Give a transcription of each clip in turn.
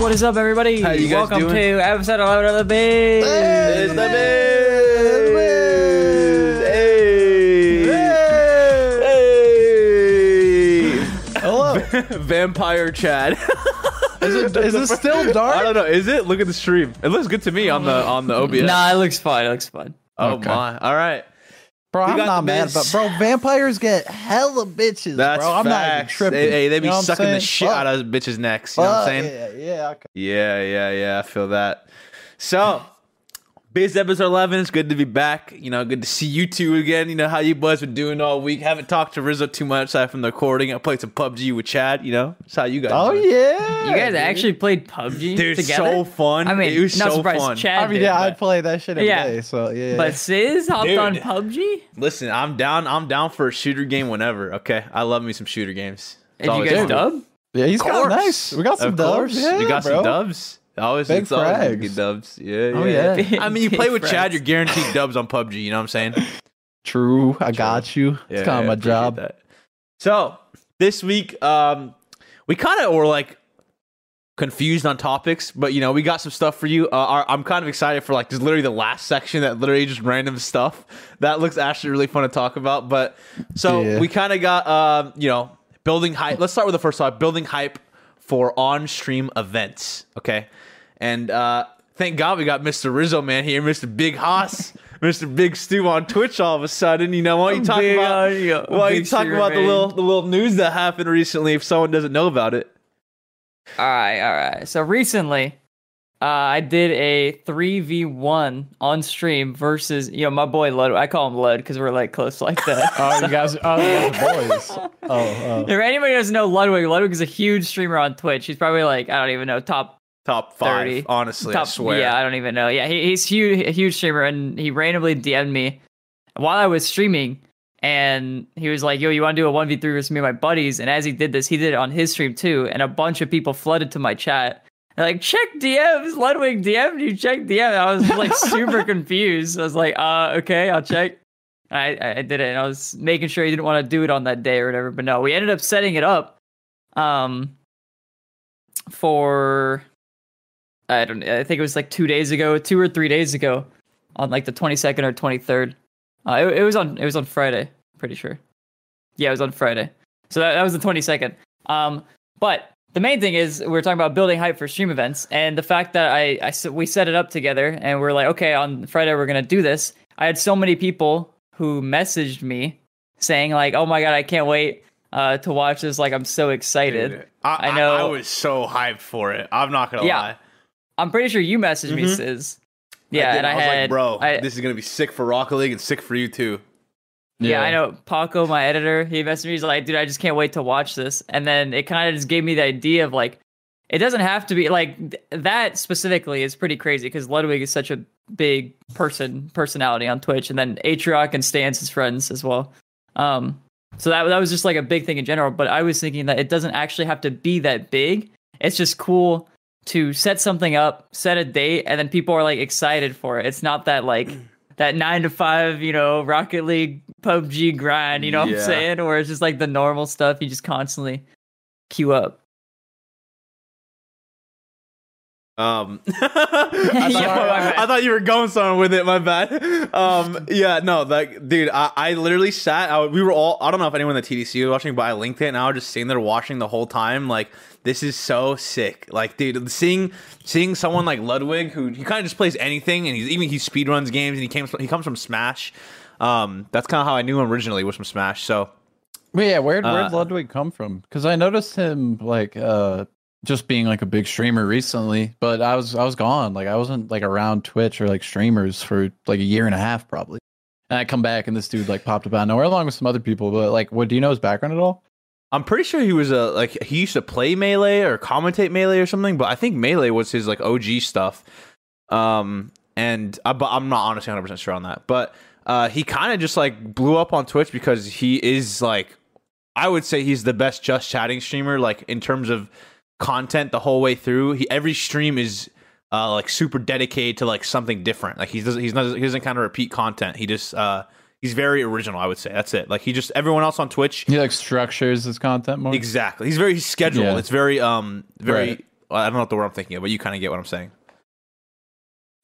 What is up, everybody? How you guys Welcome doing? to episode 11 of the Biz. It's the Biz! Hey! Hello. Vampire Chad. Is it? Is this still dark? I don't know. Is it? Look at the stream. It looks good to me on the on the OBS. Nah, it looks fine. It looks fine. Oh Okay. my. All right. Bro, We I'm got not mad, but bro, vampires get hella bitches, That's bro. I'm not even tripping. Hey, hey, they be You know sucking the shit Fuck. out of bitches' necks. You know what I'm saying? Yeah, yeah. Okay. Yeah, yeah, yeah. I feel that. So, Biz episode 11. It's good to be back. You know, good to see you two again. You know, how you boys been doing all week. Haven't talked to Rizzo too much aside from the recording. I played some PUBG with Chad. You know, that's how you guys Oh doing. yeah. You guys dude. actually played PUBG Dude, together? so fun. I mean, it was not so surprised fun. Chad I mean, did, yeah, I'd play that shit every day. Yeah. So yeah. but Sizz hopped Dude. on PUBG? Listen, I'm down. I'm down for a shooter game whenever. Okay, I love me some shooter games. It's Did you guys dub? yeah, he's Of got nice. We got some Of dubs. course, Yeah, you got bro. some dubs. Always, Big it's always frags. good dubs. Yeah, Oh, yeah. yeah. I mean, you play with frags. Chad, you're guaranteed dubs on PUBG. You know what I'm saying? True. I got you. Yeah, it's kind of my job. that. So this week, um, we kind of were like confused on topics, but you know, we got some stuff for you. Uh, our, I'm kind of excited for like this. Literally the last section that literally just random stuff that looks actually really fun to talk about. But so Yeah. we kind of got, um, you know, building hype. Let's start with the first topic: building hype for on-stream events. Okay, and uh, thank God we got Mr. Rizzo man here, Mr. Big Haas. Mr. Big Stu on Twitch all of a sudden, you know, why don't you talk Big about audio. why don't you Big talk streamer, about the little the little news that happened recently if someone doesn't know about it? All right, all right. So recently, uh, I did a 3v1 on stream versus, you know, my boy Lud. I call him Lud because we're like close like that. Oh, you guys. Oh, you guys are boys. Oh, oh. if anybody doesn't know Ludwig, Ludwig is a huge streamer on Twitch. He's probably like, I don't even know, top Top five, 30. honestly, top, I swear. Yeah, I don't even know. Yeah, he, he's huge, a huge streamer, and he randomly DM'd me while I was streaming, and he was like, "Yo, you want to do a one v three with me and my buddies?" And as he did this, he did it on his stream too, and a bunch of people flooded to my chat. They're like, check DMs, Ludwig DM'd you, check DM. And I was like super confused. I was like, uh, okay, I'll check. I, I did it, and I was making sure he didn't want to do it on that day or whatever. But no, we ended up setting it up, um, for I don't. I think it was like two days ago, two or three days ago, on like the twenty second or twenty third. Uh, it, it was on. It was on Friday. Pretty sure. Yeah, it was on Friday. So that, that was the twenty second. Um, but the main thing is we're talking about building hype for stream events, and the fact that I, I we set it up together, and we're like, okay, on Friday we're gonna do this. I had so many people who messaged me saying like, oh my god, I can't wait uh, to watch this. Like, I'm so excited. Dude, I, I know- I, was so hyped for it. I'm not gonna Yeah. lie. I'm pretty sure you messaged me, Mhm. Sis. Yeah, did, and I, was had like, bro, I, this is gonna be sick for Rocket League and sick for you too. Yeah, I know. Paco, my editor, he messaged me. He's like, dude, I just can't wait to watch this. And then it kind of just gave me the idea of like, it doesn't have to be like th- that specifically is pretty crazy because Ludwig is such a big person, personality on Twitch. And then Atrioc and Stans his friends as well. Um, so that, that was just like a big thing in general. But I was thinking that it doesn't actually have to be that big. It's just cool to set something up, set a date, and then people are like excited for it. It's not that like that nine to five, you know, Rocket League, PUBG grind, you know what I'm saying? Or it's just like the normal stuff you just constantly queue up. Um, I, thought, my bad. I thought you were going somewhere with it. My bad. Um, yeah, no, like, dude, I, I literally sat. I, we were all. I don't know if anyone at TDC was watching, but I linked it, and I was just sitting there watching the whole time. Like, this is so sick. Like, dude, seeing seeing someone like Ludwig, who he kind of just plays anything, and he's even he speed runs games, and he came he comes from Smash. Um, that's kind of how I knew him originally was from Smash. So But yeah, where'd where'd Uh, Ludwig come from? Because I noticed him like uh just being like a big streamer recently, but I was I was gone. Like I wasn't like around Twitch or like streamers for like a year and a half probably. And I come back and this dude like popped up out nowhere along with some other people. But like, what do you know his background at all? I'm pretty sure he was a like he used to play melee or commentate melee or something, but I think melee was his like OG stuff. Um, and I, but I'm not honestly 100 percent sure on that. But uh, he kind of just like blew up on Twitch because he is like, I would say he's the best just chatting streamer like in terms of content the whole way through. He every stream is uh like super dedicated to like something different. Like he doesn't he's not he doesn't kind of repeat content. He just uh he's very original. I would say that's it. Like he just everyone else on Twitch He like structures his content more. Exactly. He's very scheduled. Yeah. It's very um very Right. I don't know what the word I'm thinking of, but you kind of get what I'm saying.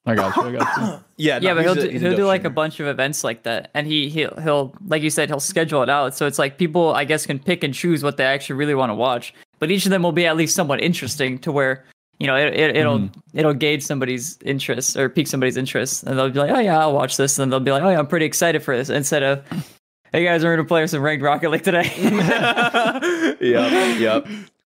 I got you. I got you. Yeah, yeah, but he'll he's a- do, he'll do dope like a bunch of events like that, and he he'll he'll like you said he'll schedule it out. So it's like people I guess can pick and choose what they actually really want to watch, but each of them will be at least somewhat interesting to where you know it, it it'll Mm-hmm. it'll gauge somebody's interest or pique somebody's interest, and they'll be like, oh yeah, I'll watch this, and they'll be like, oh yeah, I'm pretty excited for this, instead of. Hey guys, we're gonna play some ranked Rocket League today. yep, yep.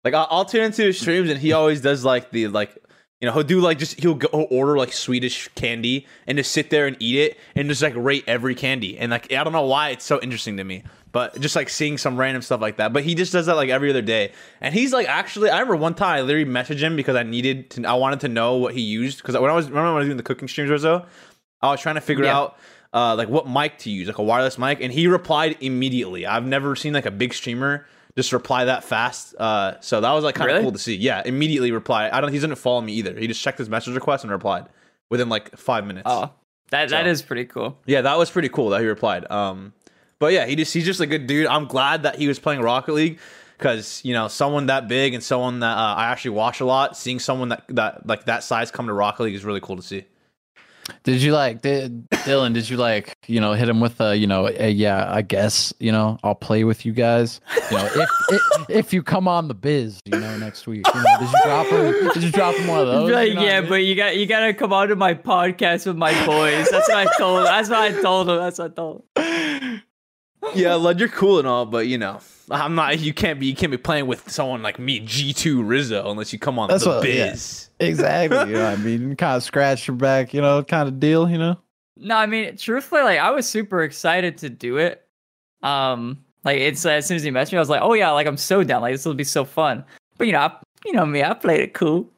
Like I'll, I'll tune into his streams, and he always does like the like you know he'll do like just he'll go order like Swedish candy and just sit there and eat it and just like rate every candy and like I don't know why it's so interesting to me, but just like seeing some random stuff like that. But he just does that like every other day, and he's like actually I remember one time I literally messaged him because I needed to I wanted to know what he used because when I was remember when I was doing the cooking streams or so, I was trying to figure Yeah. out uh, like what mic to use, like a wireless mic, and he replied immediately. I've never seen like a big streamer just reply that fast. Uh, so that was like kind of Really? cool to see. Yeah, immediately reply. I don't. He didn't follow me either. He just checked his message request and replied within like five minutes. oh, that that So- is pretty cool. Yeah, that was pretty cool that he replied. Um, but yeah, he just he's just a good dude. I'm glad that he was playing Rocket League because you know someone that big and someone that uh, I actually watch a lot. Seeing someone that that like that size come to Rocket League is really cool to see. Did you like did Dylan? Did you like you know hit him with a you know a, yeah I guess you know I'll play with you guys you know if if, if you come on the biz you know next week you know did you drop him did you drop him one of those? Like, You know what I yeah, mean? but you got you gotta come on to my podcast with my boys. That's what I told. That's what I told him. That's what I told. Him. Yeah, Lud, you're cool and all, but you know, I'm not. You can't be. You can't be playing with someone like me, G2 Rizzo, unless you come on That's the what- yeah. biz. exactly. You know what I mean, kind of scratch your back, you know, kind of deal, you know. No, I mean, truthfully, like I was super excited to do it. Um, like it's as soon as he messaged me, I was like, oh yeah, like I'm so down. Like this will be so fun. But you know, I, you know me, I played it cool.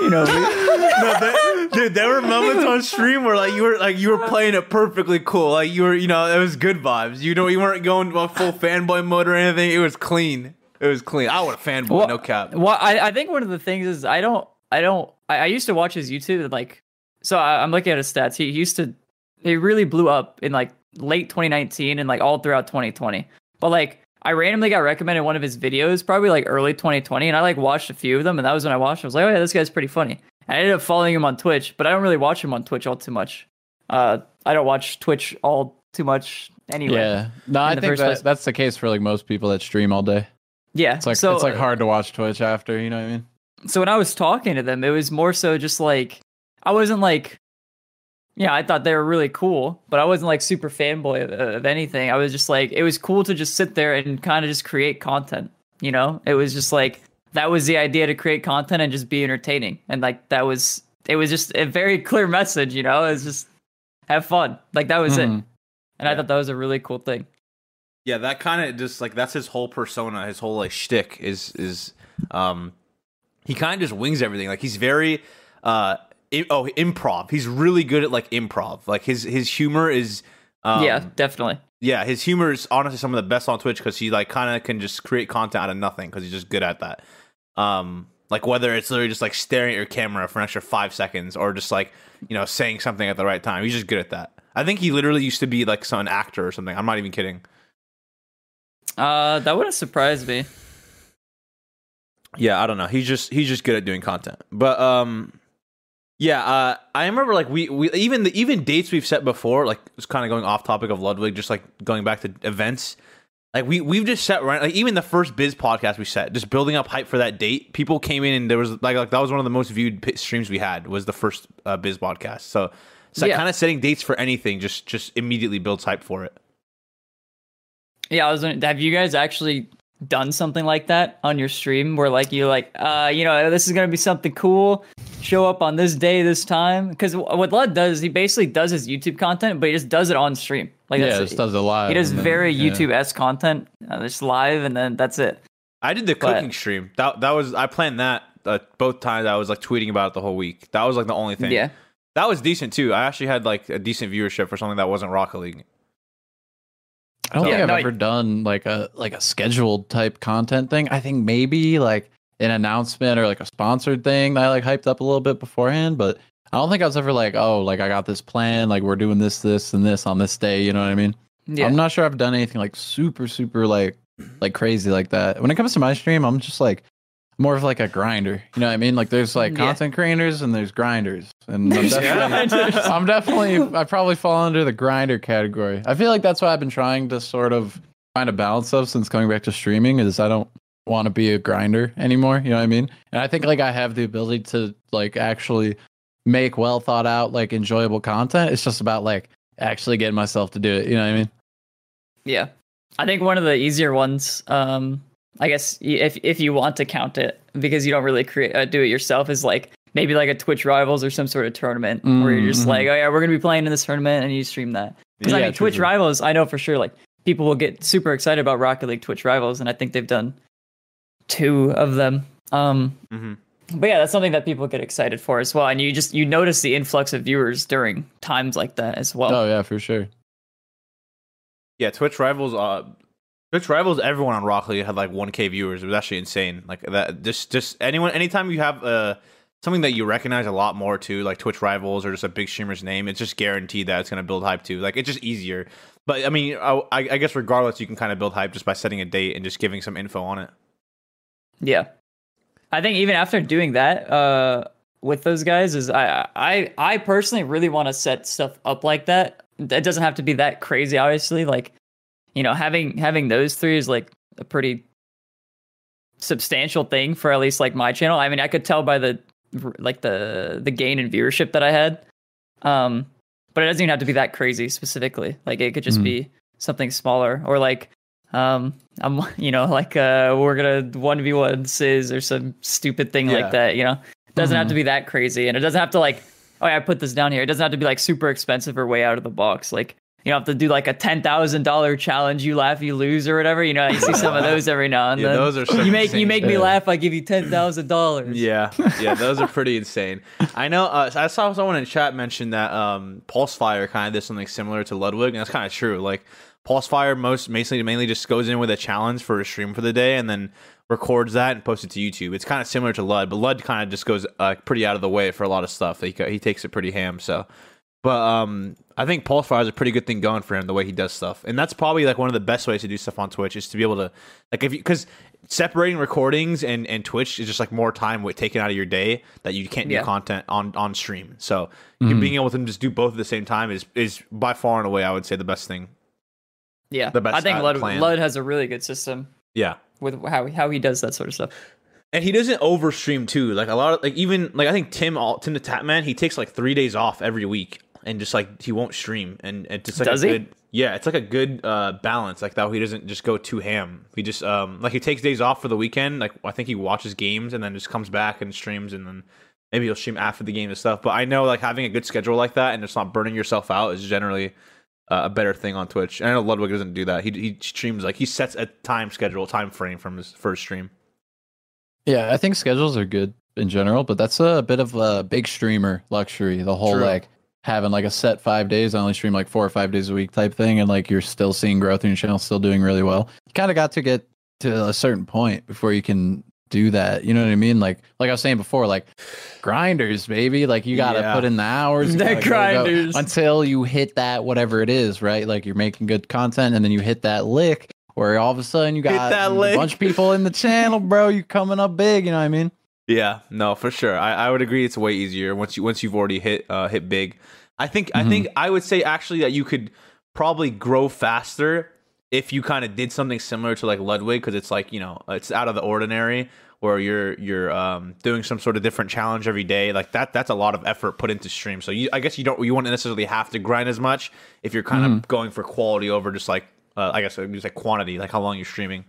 You know no, there, dude, there were moments on stream where like you were like you were playing it perfectly cool. Like you were, you know, it was good vibes. You know, you weren't going full fanboy mode or anything. It was clean. It was clean. I would have fanboy, Well, no cap. Well, I, I think one of the things is I don't I don't I, I used to watch his YouTube and like so I, I'm looking at his stats. He, he used to he really blew up in like late 2019 and like all throughout 2020. But like I randomly got recommended one of his videos probably like early 2020 and I like watched a few of them and that was when I watched. I was like, oh yeah, this guy's pretty funny. And I ended up following him on Twitch, but I don't really watch him on Twitch all too much. Uh, I don't watch Twitch all too much anyway. Yeah, no, I think that, that's the case for like most people that stream all day. Yeah. It's like so, it's like hard to watch Twitch after, you know what I mean? so when I was talking to them, it was more so just like I wasn't like, yeah, I thought they were really cool, but I wasn't like super fanboy of, of anything. I was just like, it was cool to just sit there and kind of just create content. You know, it was just like that was the idea to create content and just be entertaining, and like that was it was just a very clear message. You know, it's just have fun. Like that was it. Mhm. And I thought that was a really cool thing. Yeah, that kind of just like that's his whole persona, his whole like shtick is is um he kind of just wings everything. Like he's very uh oh improv. He's really good at like improv. Like his his humor is um, yeah, definitely. yeah. His humor is honestly some of the best on Twitch because he like kind of can just create content out of nothing because he's just good at that. Um, like whether it's literally just like staring at your camera for an extra five seconds or just like you know saying something at the right time. He's just good at that. I think he literally used to be like some an actor or something. I'm not even kidding. Uh, that wouldn't surprise me. yeah i don't know he's just he's just good at doing content but um yeah uh i remember like we we even the even dates we've set before like it's kind of going off topic of ludwig just like going back to events like we we've just set right like even the first biz podcast we set just building up hype for that date people came in and there was like like that was one of the most viewed streams we had was the first uh, biz podcast so so Yeah. kind of setting dates for anything just just immediately builds hype for it Yeah, I was. Have you guys actually done something like that on your stream, where like you like, uh, you know, this is gonna be something cool. Show up on this day, this time. Because what Lud does, he basically does his YouTube content, but he just does it on stream. Like yeah, that's just does it live. he does and then- very yeah. YouTube s content, uh, just live, and then that's it. I did the But- cooking stream. That that was I planned that uh, both times. I was like tweeting about it the whole week. That was like the only thing. Yeah. that was decent too. I actually had like a decent viewership for something that wasn't Rocket League. I don't Yeah, think I've no, I- ever done like a like a scheduled type content thing. I think maybe like an announcement or like a sponsored thing that I like hyped up a little bit beforehand, but I don't think I was ever like, oh, like I got this plan, like we're doing this, this, and this on this day. You know what I mean? Yeah. I'm not sure I've done anything like super, super like like crazy like that. When it comes to my stream, I'm just like more of like a grinder. You know what I mean? Like there's like Yeah. content creators and there's grinders. And I'm definitely, grinders. I'm definitely I probably fall under the grinder category. I feel like that's what I've been trying to sort of find a balance of since coming back to streaming is I don't want to be a grinder anymore. You know what I mean? And I think like I have the ability to like actually make well thought out, like enjoyable content. It's just about like actually getting myself to do it. You know what I mean? Yeah, I think one of the easier ones, um, I guess if if you want to count it because you don't really create uh, do it yourself, is like maybe like a Twitch Rivals or some sort of tournament where you're just like, oh yeah, we're gonna be playing in this tournament, and you stream that. Because I mean, Twitch true. Rivals, I know for sure, like people will get super excited about Rocket League Twitch Rivals, and I think they've done two of them. Um, Mm-hmm. but yeah, that's something that people get excited for as well, and you just you notice the influx of viewers during times like that as well. Oh yeah, for sure. Yeah, Twitch rivals. Uh, Twitch rivals. Everyone on Rocket League had like 1K viewers. It was actually insane. Like that. Just just anyone. Anytime you have uh something that you recognize a lot more too, like Twitch rivals or just a big streamer's name, it's just guaranteed that it's gonna build hype too. Like it's just easier. But I mean, I, I I guess regardless, you can kind of build hype just by setting a date and just giving some info on it. Yeah. I think even after doing that, uh with those guys is I I I personally really want to set stuff up like that. It doesn't have to be that crazy, obviously. Like, you know, having having those three is like a pretty substantial thing for at least like my channel. I mean, I could tell by the like the the gain in viewership that I had. Um but it doesn't even have to be that crazy specifically. Like it could just Mhm. be something smaller or like um I'm you know like uh we're gonna one v one Sizz or some stupid thing Yeah. like that. You know, it doesn't have Mhm. to be that crazy, and it doesn't have to like oh yeah, I put this down here. It doesn't have to be like super expensive or way out of the box. Like you don't have to do like a ten thousand dollar challenge. You laugh, you lose, or whatever. You know, you see some of those every now and Yeah, then. those are you make you make me laugh. I give you ten thousand dollars. Yeah, yeah, those are pretty insane. I know. Uh, I saw someone in chat mention that um, Pulsefire kind of did something similar to Ludwig, and that's kind of true. Like Pulsefire most mainly mainly just goes in with a challenge for a stream for the day, and then records that and posts it to YouTube. It's kind of similar to Lud, but Lud kind of just goes uh, pretty out of the way for a lot of stuff. He he takes it pretty ham. So, but um, I think Pulsefire is a pretty good thing going for him the way he does stuff, and that's probably like one of the best ways to do stuff on Twitch is to be able to like if you because separating recordings and and Twitch is just like more time with taken out of your day that you can't do Yeah. content on on stream. So you Mhm. being able to just do both at the same time is is by far and away I would say the best thing. yeah. The best, I think uh, Lud. Lud has a really good system Yeah. with how how he does that sort of stuff. And he doesn't overstream too. Like a lot of like even like I think Tim All Tim the Tatman, he takes like three days off every week and just like he won't stream and and it's like Does a he? good yeah, it's like a good uh balance like that he doesn't just go too ham. He just um like he takes days off for the weekend. Like I think he watches games and then just comes back and streams and then maybe he'll stream after the game and stuff. But I know like having a good schedule like that and just not burning yourself out is generally uh, a better thing on Twitch. And I know Ludwig doesn't do that. He he streams like he sets a time schedule, time frame from his first stream. Yeah, I think schedules are good in general, but that's a bit of a big streamer luxury. The whole True. like having like a set five days, I only stream like four or five days a week type thing, and like you're still seeing growth in your channel, still doing really well. You kind of got to get to a certain point before you can do that. You know what I mean? Like like I was saying before, like grinders, baby. Like you got to Yeah. put in the hours. you The go, go, grinders. until you hit that whatever it is, right? Like you're making good content, and then you hit that lick. Where all of a sudden you got that a lick. bunch of people in the channel, bro. You coming up big, you know what I mean? Yeah, no, for sure. I, I would agree. It's way easier once you once you've already hit uh, hit big. I think I Mhm. think I would say actually that you could probably grow faster if you kind of did something similar to like Ludwig because it's like you know it's out of the ordinary where you're you're um, doing some sort of different challenge every day like that that's a lot of effort put into stream so you I guess you don't you wouldn't necessarily have to grind as much if you're kind of going for quality over just like uh, I guess it's like quantity like how long you're streaming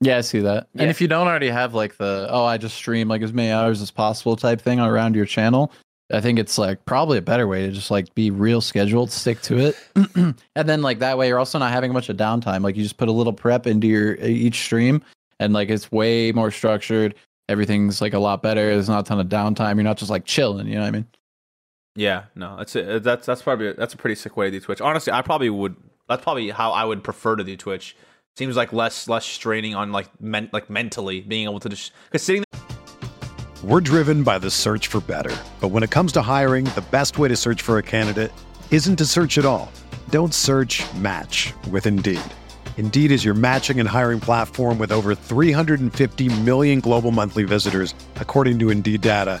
Yeah, I see that. Yeah. And if you don't already have like the oh, I just stream like as many hours as possible type thing around your channel, I think it's like probably a better way to just like be real scheduled, stick to it, and then like that way you're also not having a bunch of downtime. Like you just put a little prep into your uh, each stream, and like it's way more structured. Everything's like a lot better. There's not a ton of downtime. You're not just like chilling. You know what I mean? Yeah, no, that's it. That's that's probably that's a pretty sick way to do Twitch. Honestly, I probably would. That's probably how I would prefer to do Twitch. Seems like less less straining on like men, like mentally being able to just because sitting. We're driven by the search for better. But when it comes to hiring, the best way to search for a candidate isn't to search at all. Don't search match with Indeed. Indeed is your matching and hiring platform with over 350 million global monthly visitors, according to Indeed data,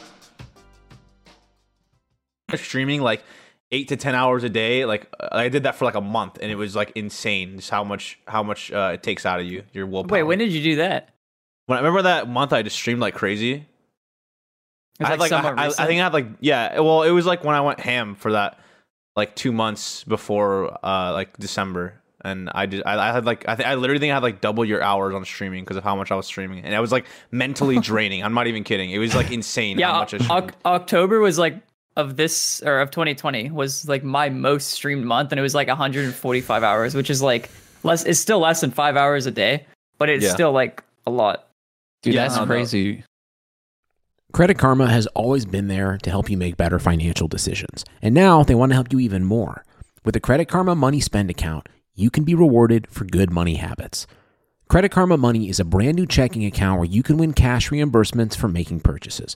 Streaming like eight to ten hours a day like i did that for like a month and it was like insane just how much how much uh, it takes out of you your willpower Wait, when did you do that? when i remember that month i just streamed like crazy I had like I, I, I think i had like yeah well it was like when i went ham for that like two months before uh like december and I did. I, I had like I, th- I literally think I had like double your hours on streaming because of how much I was streaming, and I was like mentally draining. I'm not even kidding. It was like insane how yeah, much I October was like of this or of 2020 was like my most streamed month, and it was like 145 hours, which is like less. It's still less than five hours a day, but it's Yeah. still like a lot. Dude, Yeah, that's I don't know. crazy. Credit Karma has always been there to help you make better financial decisions. And now they want to help you even more. With the Credit Karma Money Spend account, you can be rewarded for good money habits. Credit Karma Money is a brand new checking account where you can win cash reimbursements for making purchases.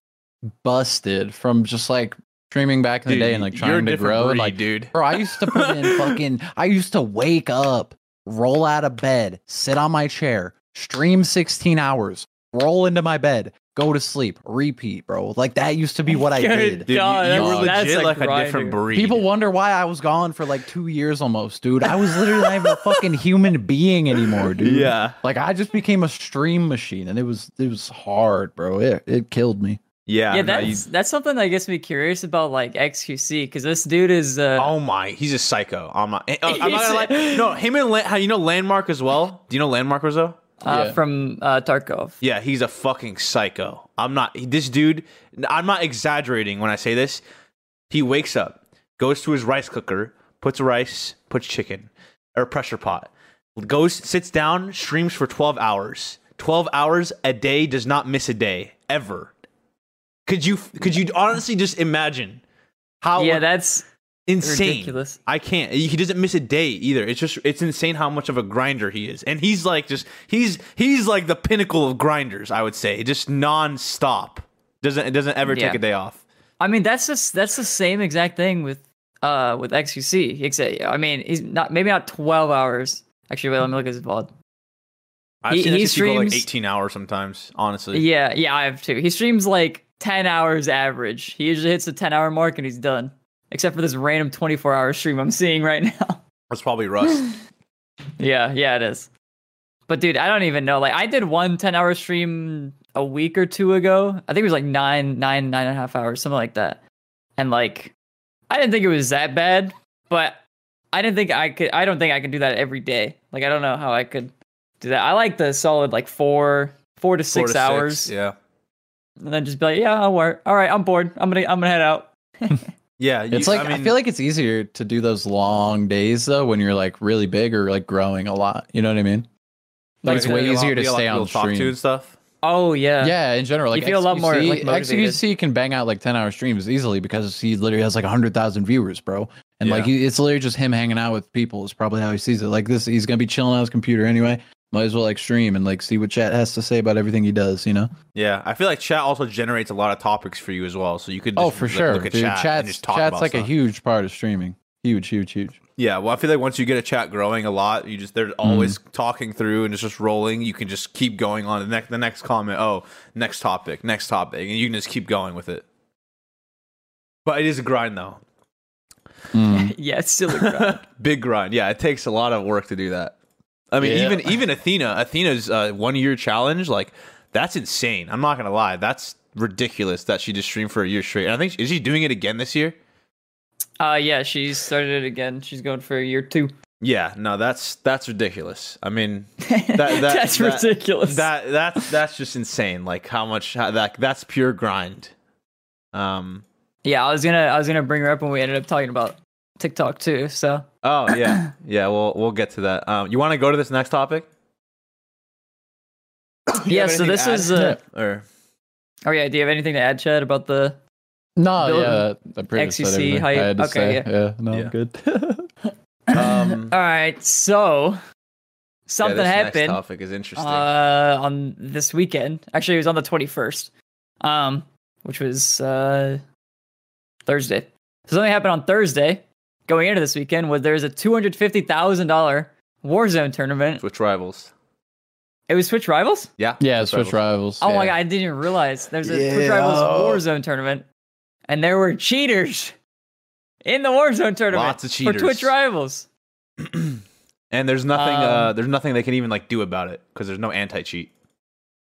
busted from just like streaming back in the Dude, day and like trying to grow. breed, like, dude. bro, I used to put in fucking. I used to wake up, roll out of bed, sit on my chair, stream 16 hours, roll into my bed, go to sleep, repeat, bro. Like that used to be what I did. Dude, God, you, you were legit a like a different breed. People wonder why I was gone for like two years almost, dude. I was literally not even a fucking human being anymore, dude. Yeah. Like I just became a stream machine and it was it was hard, bro. It it killed me. Yeah, yeah, no, you- that's that's something that gets me curious about like XQC because this dude is uh, Oh my, he's a psycho. I'm not. eh, oh, I'm not gonna lie. No, him and La- how you know Lvndmark as well. Do you know Lvndmark Rizzo? uh, yeah. from uh, Tarkov. Yeah, he's a fucking psycho. I'm not. This dude. I'm not exaggerating when I say this. He wakes up, goes to his rice cooker, puts rice, puts chicken, or pressure pot, goes, sits down, streams for 12 hours. 12 hours a day does not miss a day ever. Could you? Could you honestly just imagine how? yeah, that's insane. ridiculous. I can't. He doesn't miss a day either. It's just it's insane how much of a grinder he is, and he's like just he's he's like the pinnacle of grinders. I would say just non-stop. Doesn't it doesn't ever Yeah. take a day off. I mean, that's just that's the same exact thing with uh with XQC. Except, I mean, he's not maybe not twelve hours. Actually, wait, let me look at his VOD. I've He- seen he go like 18 hours sometimes. Honestly, Yeah, yeah, I have too. He streams like ten hours average. He usually hits the ten hour mark and he's done. Except for this random twenty four hour stream I'm seeing right now. that's probably Rust. yeah, yeah, it is. But dude, I don't even know. Like, I did one 10 hour stream a week or two ago. I think it was like nine, nine, nine and a half hours, something like that. And like, I didn't think it was that bad, but I didn't think I could. I don't think I can do that every day. Like, I don't know how I could do that. I like the solid like four, four to Four six to hours, Yeah, and then just be like, yeah, I'll work. All right, I'm bored. I'm gonna, I'm gonna head out. yeah. you- It's like I, mean, feel like it's easier to do those long days though when you're like really big or like growing a lot. You know what I mean? Like it's way got a lot- easier to you got a lot stay on people to talk to stream. and stuff. Oh yeah, Yeah, in general, like you feel a lot more, XQC like, motivated. XQC can bang out like ten hour streams easily because he literally has like hundred thousand viewers, bro. And like he, it's literally just him hanging out with people is probably how he sees it. Like this, he's gonna be chilling on his computer anyway. Might as well like stream and like see what chat has to say about everything he does. You know? Yeah, I feel like chat also generates a lot of topics for you as well. So you could oh, for like, sure, look at dude. chat and Chat's just talk chat's about like a huge part of streaming. Huge, huge, huge. Yeah, well, I feel like once you get a chat growing a lot, you just they're always talking through and it's just rolling. You can just keep going on the next the next comment. Oh, next topic, next topic, and you can just keep going with it. But it is a grind though, Mm. yeah, it's still a grind. big grind. Yeah, it takes a lot of work to do that. I mean, Yeah. even even Athena, Athena's uh, one year challenge, like that's insane. I'm not gonna lie, that's ridiculous that she just streamed for a year straight. And I think is she doing it again this year? uh, yeah, she's started it again. She's going for a year two. Yeah, no, that's that's ridiculous. I mean, that, That's that- ridiculous. That that's that's just insane. Like how much how that that's pure grind. Um. Yeah, I was gonna I was gonna bring her up when we ended up talking about TikTok too. So Oh yeah, yeah. We'll we'll get to that. Um. You want to go to this next topic? Yeah, so this is uh, Or oh yeah. Do you have anything to add, Chad, about the? No, Build- yeah, I pretty much said XQC everything hype. I had to Okay, say. yeah. Yeah, no, Yeah. Good. um. All right, so yeah, something this next happened topic is interesting. uh, on this weekend. Actually, it was on the twenty first, um, which was uh, Thursday. So something happened on Thursday. Going into this weekend, was there's a two hundred fifty thousand dollar Warzone tournament. Twitch rivals. It was Twitch Rivals. Yeah. yeah, Twitch Rivals. Oh my god, I didn't even realize there's a Twitch Yeah. Rivals Warzone tournament, and there were cheaters in the Warzone tournament Lots of cheaters. for. Twitch Rivals. And there's nothing. uh. Um, There's nothing they can even like do about it because there's no anti cheat.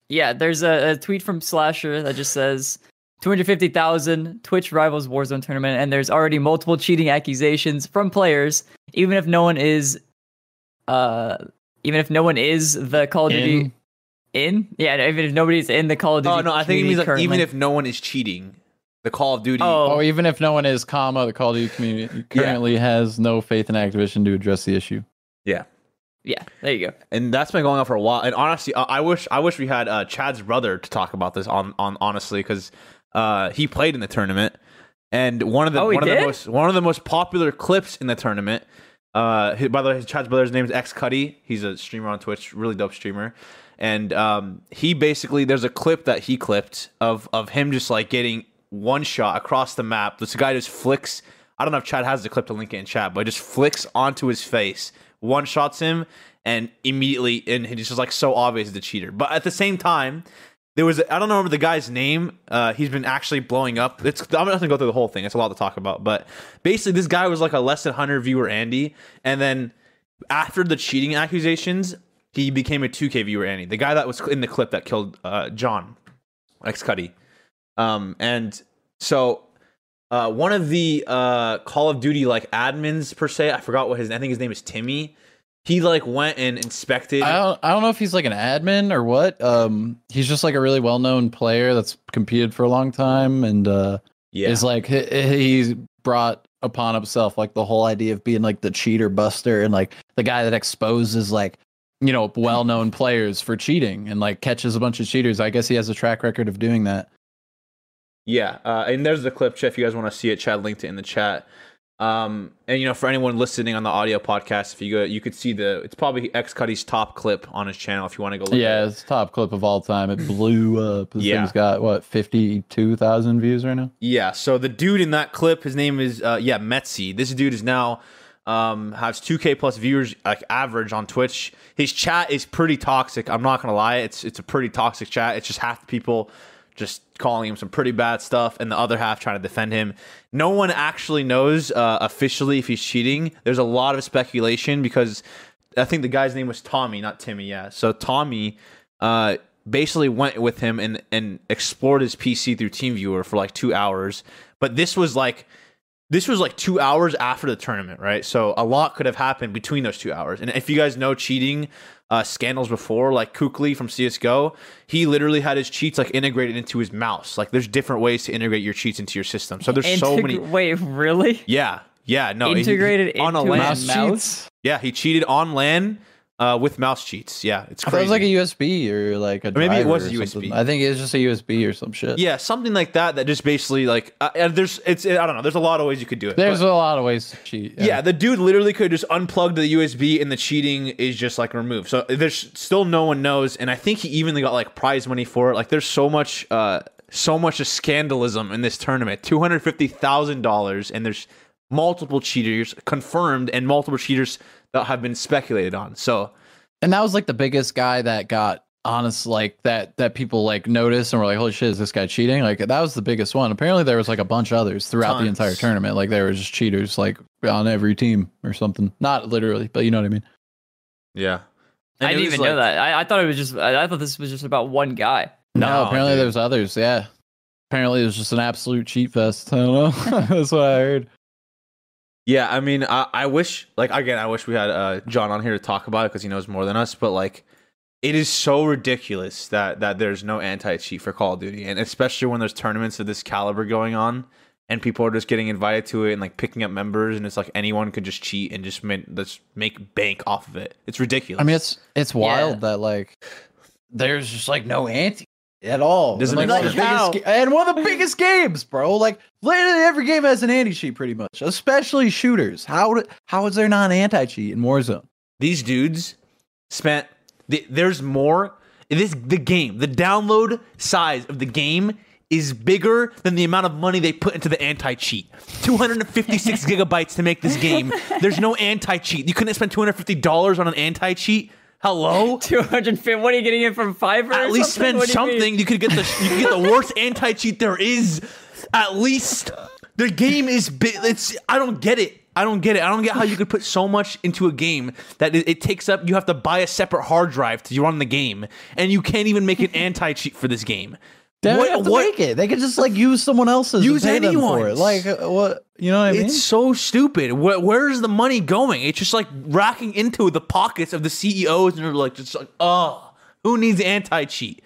Yeah, there's a, a tweet from Slasher that just says 250,000 Twitch Rivals Warzone tournament, and there's already multiple cheating accusations from players, even if no one is, uh, even if no one is the Call of Duty In- in, yeah, even if nobody's in the Call of Duty. Oh no, I think it means like community even if no one is cheating, the Call of Duty. Oh. Oh, even if no one is, comma, the Call of Duty community currently has no faith in Activision to address the issue. Yeah. yeah, there you go. and that's been going on for a while. And honestly, I, I wish I wish we had uh, Chad's brother to talk about this on on honestly because uh, he played in the tournament, and one of the Oh, one of the most one of the most popular clips in the tournament. Uh, hi- by the way, Chad's brother's name is X Cuddy. He's a streamer on Twitch, really dope streamer. And um, he basically there's a clip that he clipped of of him just like getting one shot across the map. This guy just flicks. I don't know if Chad has the clip to link it in chat, but just flicks onto his face, one shots him, and immediately and he's just like so obvious the cheater. But at the same time, there was I don't remember the guy's name. Uh, he's been actually blowing up. It's I'm not gonna go through the whole thing. It's a lot to talk about, but basically this guy was like a less than 100 viewer Andy, and then after the cheating accusations, he became a 2K viewer Andy. The guy that was in the clip that killed uh, John, ex Cuddy, um, and so. Uh, one of the uh, Call of Duty like admins per se, I forgot what his. I think his name is Timmy. He like went and inspected. I don't, I don't know if he's like an admin or what. Um, he's just like a really well known player that's competed for a long time and uh, yeah, is like he, he's brought upon himself like the whole idea of being like the cheater buster and like the guy that exposes like you know well known players for cheating and like catches a bunch of cheaters. I guess he has a track record of doing that. Yeah, uh, and there's the clip, Chad. If you guys want to see it, Chad linked it in the chat. Um, and you know, for anyone listening on the audio podcast, if you go, you could see the. It's probably X Cuddy's top clip on his channel. If you want to go, look yeah, at it. it's top clip of all time. It blew up. This Yeah. thing's got what fifty two thousand views right now. Yeah. So the dude in that clip, his name is uh, yeah Metzi. This dude is now um has 2k plus viewers like average on Twitch. His chat is pretty toxic. I'm not gonna lie. It's it's a pretty toxic chat. It's just half the people just calling him some pretty bad stuff and the other half trying to defend him. No one actually knows uh, officially if he's cheating. There's a lot of speculation because I think the guy's name was Tommy, not Timmy. Yeah. So Tommy uh, basically went with him and and explored his PC through TeamViewer for like two hours. But this was like this was like two hours after the tournament, right? So a lot could have happened between those two hours. And if you guys know cheating uh, scandals before, like KQLY from CS:GO, he literally had his cheats like integrated into his mouse. Like there's different ways to integrate your cheats into your system. So there's so many. Wait, really? Yeah, yeah, no, he- he- Integrated on a into LAN. mouse cheats? Yeah, he cheated on LAN uh, with mouse cheats. Yeah, it's I crazy. it was like a USB or like a maybe it was or a something. USB. I think it's just a USB or some shit. yeah, something like that. That just basically like uh, and there's it's I don't know. There's a lot of ways you could do it. There's but- a lot of ways to cheat. yeah. the dude literally could just unplug the USB and the cheating is just like removed. So there's still no one knows, and I think he even got like prize money for it. Like there's so much, uh, so much of scandalism in this tournament. Two hundred fifty thousand dollars, and there's multiple cheaters confirmed and multiple cheaters that have been speculated on. So and that was like the biggest guy that got honest like that that people like noticed and were like holy shit is this guy cheating like that was the biggest one apparently there was like a bunch of others throughout the entire tournament like there were just cheaters like on every team or something not literally but you know what i mean yeah, I didn't even know that. I, I thought it was just. I, I thought this was just about one guy. no, No, apparently dude. there was others yeah apparently it was just an absolute cheat fest i don't know that's what i heard Yeah, I mean, I, I wish, like, again, I wish we had uh, John on here to talk about it because he knows more than us. But like, it is so ridiculous that that there's no anti cheat for Call of Duty, and especially when there's tournaments of this caliber going on, and people are just getting invited to it and like picking up members, and it's like anyone could just cheat and just make, just make bank off of it. It's ridiculous. i mean it's it's wild Yeah. that like there's just like no anti at all. Doesn't And, like, sense. biggest and one of the biggest games bro. Like literally every game has an anti-cheat pretty much especially shooters. How how is there not an anti-cheat in warzone? These dudes spent the, there's more this the game the download size of the game is bigger than the amount of money they put into the anti-cheat. 256 gigabytes to make this game. There's no anti-cheat. You couldn't spend $250 on an anti-cheat hello Two hundred fifty. What are you getting it from Fiverr? at least something? spend do you something you, could get the you could get the worst anti-cheat there is at least the game is big it's i don't get it i don't get it i don't get how you could put so much into a game that it, it takes up you have to buy a separate hard drive to run the game and you can't even make an anti-cheat for this game They don't What- have to what- make it. They could just like use someone else's. Use and pay them for it. Like uh, what? You know what I mean? it's so stupid Where, where's the money going it's just like racking into the pockets of the ceos and they're like just like oh who needs anti-cheat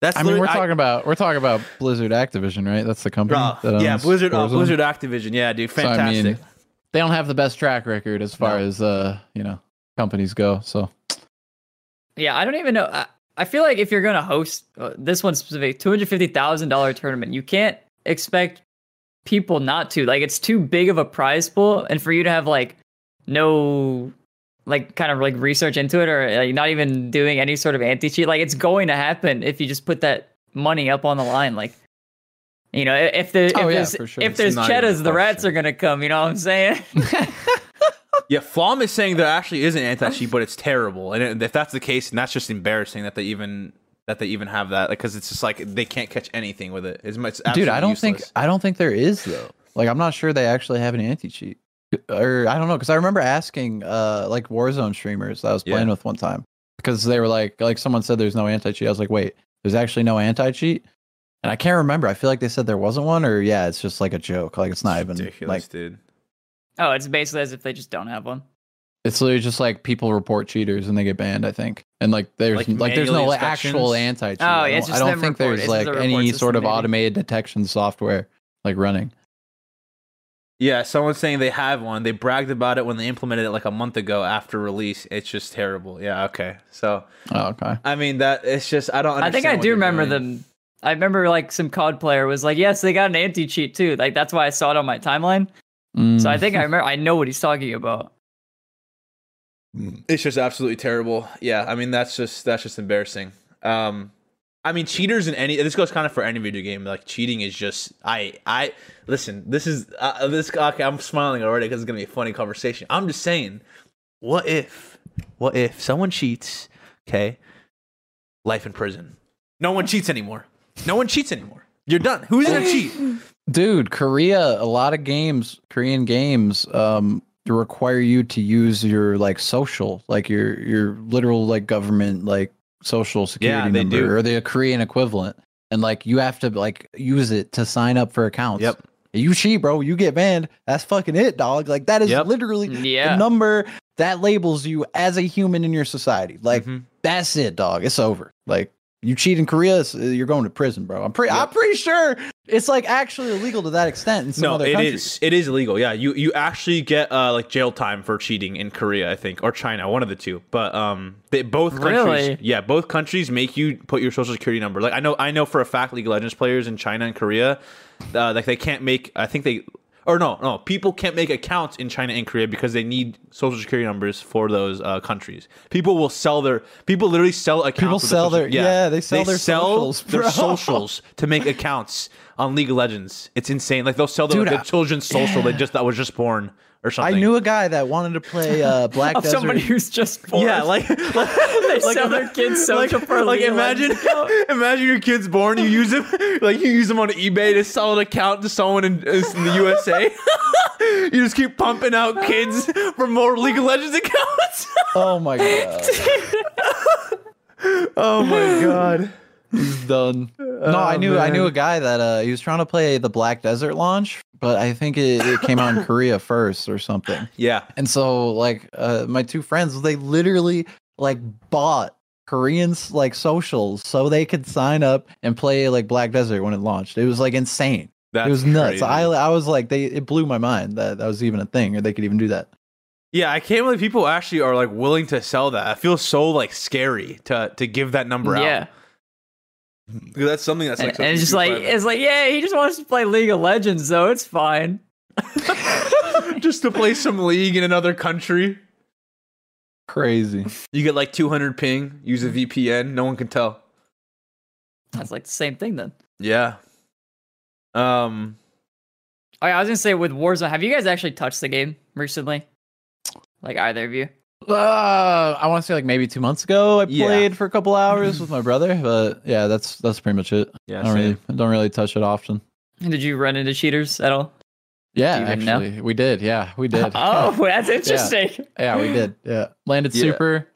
that's I mean, we're I- talking about we're talking about Blizzard Activision, right? That's the company. Uh, that yeah, Blizzard, uh, Blizzard Activision. Yeah, dude, So, fantastic. I mean, they don't have the best track record as far No. as uh, you know, companies go. So Yeah, I don't even know. I, I feel like if you're gonna host uh, this one specific two hundred fifty thousand dollar tournament, you can't expect people not to. Like, it's too big of a prize pool, and for you to have like no like kind of like research into it or like not even doing any sort of anti cheat, like it's going to happen if you just put that money up on the line. Like, you know, if the Oh, if yeah, there's sure. if It's there's not even a cheddars, the rats are gonna come. You know what I'm saying? Yeah, Flom is saying there actually is an anti cheat, but it's terrible. And if that's the case, and that's just embarrassing that they even that they even have that because it's just like they can't catch anything with it. It's, it's Dude, I don't think. I don't think there is though. Like I'm not sure they actually have an anti cheat, or I don't know because I remember asking uh like Warzone streamers that I was Yeah. playing with one time because they were like like someone said there's no anti cheat. I was like, wait, there's actually no anti cheat, and I can't remember. I feel like they said there wasn't one, or yeah, it's just like a joke. Like it's not even ridiculous, like dude. Oh, it's basically as if they just don't have one. it's literally just like people report cheaters and they get banned. I think, and like there's Like like, there's no actual anti cheat. Oh, I yeah, it's don't, I don't think report- there's it's like just any sort of maybe. automated detection software like running. Yeah, someone's saying they have one. They bragged about it when they implemented it like a month ago after release. It's just terrible. Yeah, okay. So Oh, okay. I mean that it's just I don't. I think I do remember doing. them. I remember like some COD player was like, "Yes, they got an anti cheat too." Like that's why I saw it on my timeline. So I Mm. think I remember. I know what he's talking about. It's just absolutely terrible. Yeah, I mean that's just that's just embarrassing. Um, I mean cheaters in any this goes kind of for any video game. Like cheating is just I I listen. This is uh, this okay. I'm smiling already because it's gonna be a funny conversation. I'm just saying, what if what if someone cheats? Okay, life in prison. No one cheats anymore. No one cheats anymore. You're done. Who's gonna cheat? Dude, Korea, a lot of games, Korean games, um, require you to use your like social, like your your literal like government like social security they number do. or the Korean equivalent. And like you have to like use it to sign up for accounts. Yep. You cheat, bro, you get banned. That's fucking it, dog. Like that is Yep. literally Yeah. the number that labels you as a human in your society. Like Mhm. that's it, dog. It's over. Like you cheat in Korea, you're going to prison, bro. I'm pretty. I'm pretty sure it's like actually illegal to that extent in some no, other it countries. is. It is illegal. Yeah, you you actually get uh like jail time for cheating in Korea, I think, or China, one of the two. But um, they both countries. Really? Yeah, both countries make you put your social security number. Like I know, I know for a fact, League of Legends players in China and Korea, uh, like they can't make. I think they. Or no, no, people can't make accounts in China and Korea because they need social security numbers for those uh, countries. People will sell their people literally sell accounts. People sell their- yeah, they sell their sell socials, their bro. socials to make accounts on League of Legends. It's insane. Like they'll sell their, Dude, their I- children's social they just that was just born or I knew a guy that wanted to play uh, Black Of Desert. somebody who's just born. Yeah, like, like they sell their kids social for a like imagine imagine your kid's born you use him like you use them on eBay to sell an account to someone in, in the USA. you just keep pumping out kids for more League of Legends accounts. oh my god, oh my god. He's done. no, I knew I knew a guy that uh, he was trying to play the Black Desert launch, but I think it, it came out in Korea first or something. Yeah. And so like uh, my two friends, they literally like bought Koreans like socials so they could sign up and play like Black Desert when it launched. It was like insane. That's it was nuts. crazy. I I was like they it blew my mind that that was even a thing or they could even do that. Yeah, I can't believe people actually are like willing to sell that. I feel so like scary to to give that number out. Yeah. out. Because that's something that's like and, and it's just like it's like yeah, he just wants to play League of Legends, though it's fine. just to play some league in another country. Crazy. You get like 200 ping, use a VPN, no one can tell. That's like the same thing then. Yeah. Um Oh, I was gonna say with Warzone, have you guys actually touched the game recently? Like either of you? Uh, I want to say like maybe two months ago I Yeah. played for a couple hours with my brother, but yeah, that's that's pretty much it. yeah, I don't really I don't really touch it often. Did you run into cheaters at all? Yeah, Do you even know? actually, we did. Yeah, we did. Oh, that's interesting. yeah, we did. Yeah, landed Yeah. super.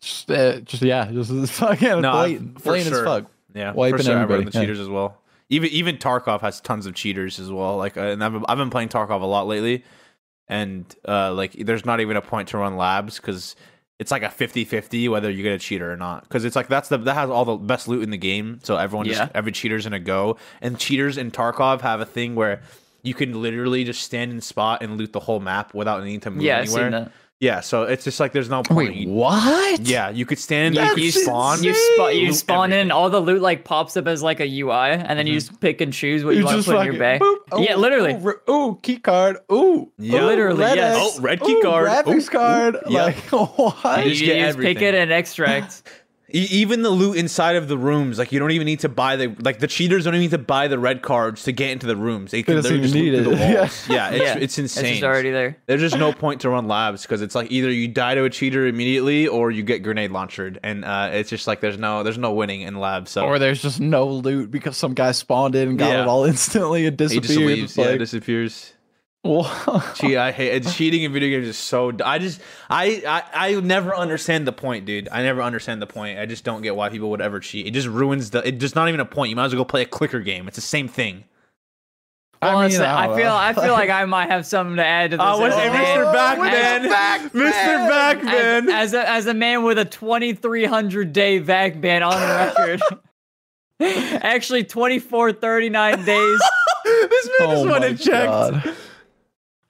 Just, uh, just yeah, just fucking No, blatant, for blatant sure. as fuck. Yeah, Wiping for sure. I've run everybody, into yeah. cheaters as well. Even even Tarkov has tons of cheaters as well. Like, uh, and I've I've been playing Tarkov a lot lately, and uh, like, there's not even a point to run labs because it's like a 50-50 whether you get a cheater or not. Because it's like that's the that has all the best loot in the game, so everyone Yeah. just every cheater's in a go. And cheaters in Tarkov have a thing where you can literally just stand in spot and loot the whole map without needing to move Yeah, anywhere. Seen that. Yeah, so it's just like there's no point. Wait, what? Yeah, you could stand. You, You, you, spawn. you, spa- you spawn everything. in, all the loot like pops up as like a UI, and then you mm-hmm. just pick and choose what you, want to put in your bag. boop. Oh, yeah, literally. Oh, re- ooh, key card. Ooh, Yeah. Literally, red yes. Oh, red key Ooh, card. Graphics Ooh, card. Yeah. Like what? And you, just get you just pick it and extract. E- even the loot inside of the rooms, like you don't even need to buy the like the cheaters don't even need to buy the red cards to get into the rooms. They can doesn't literally just even loot need through the it. walls. yeah, it's, yeah, it's insane. It's just already there. There's just no point to run labs because it's like either you die to a cheater immediately or you get grenade launchered, and uh, it's just like there's no there's no winning in labs. So Or there's just no loot because some guy spawned in and got Yeah. it all instantly and he disappeared. just leaves, It's yeah, like, disappears. What? Cheat, I hate it's cheating in video games is so. I just I, I I never understand the point, dude. I never understand the point. I just don't get why people would ever cheat. It just ruins the. It's just not even a point. You might as well go play a clicker game. It's the same thing. I mean, Honestly, I, don't feel know. I feel like I might have something to add to this. Oh, what's as a hey, Mr. Backman, Backman! Mr. Backman. as, as a as a man with a 2300 day vac ban on record. Actually 2439 days. this man just Oh went my and checked. God.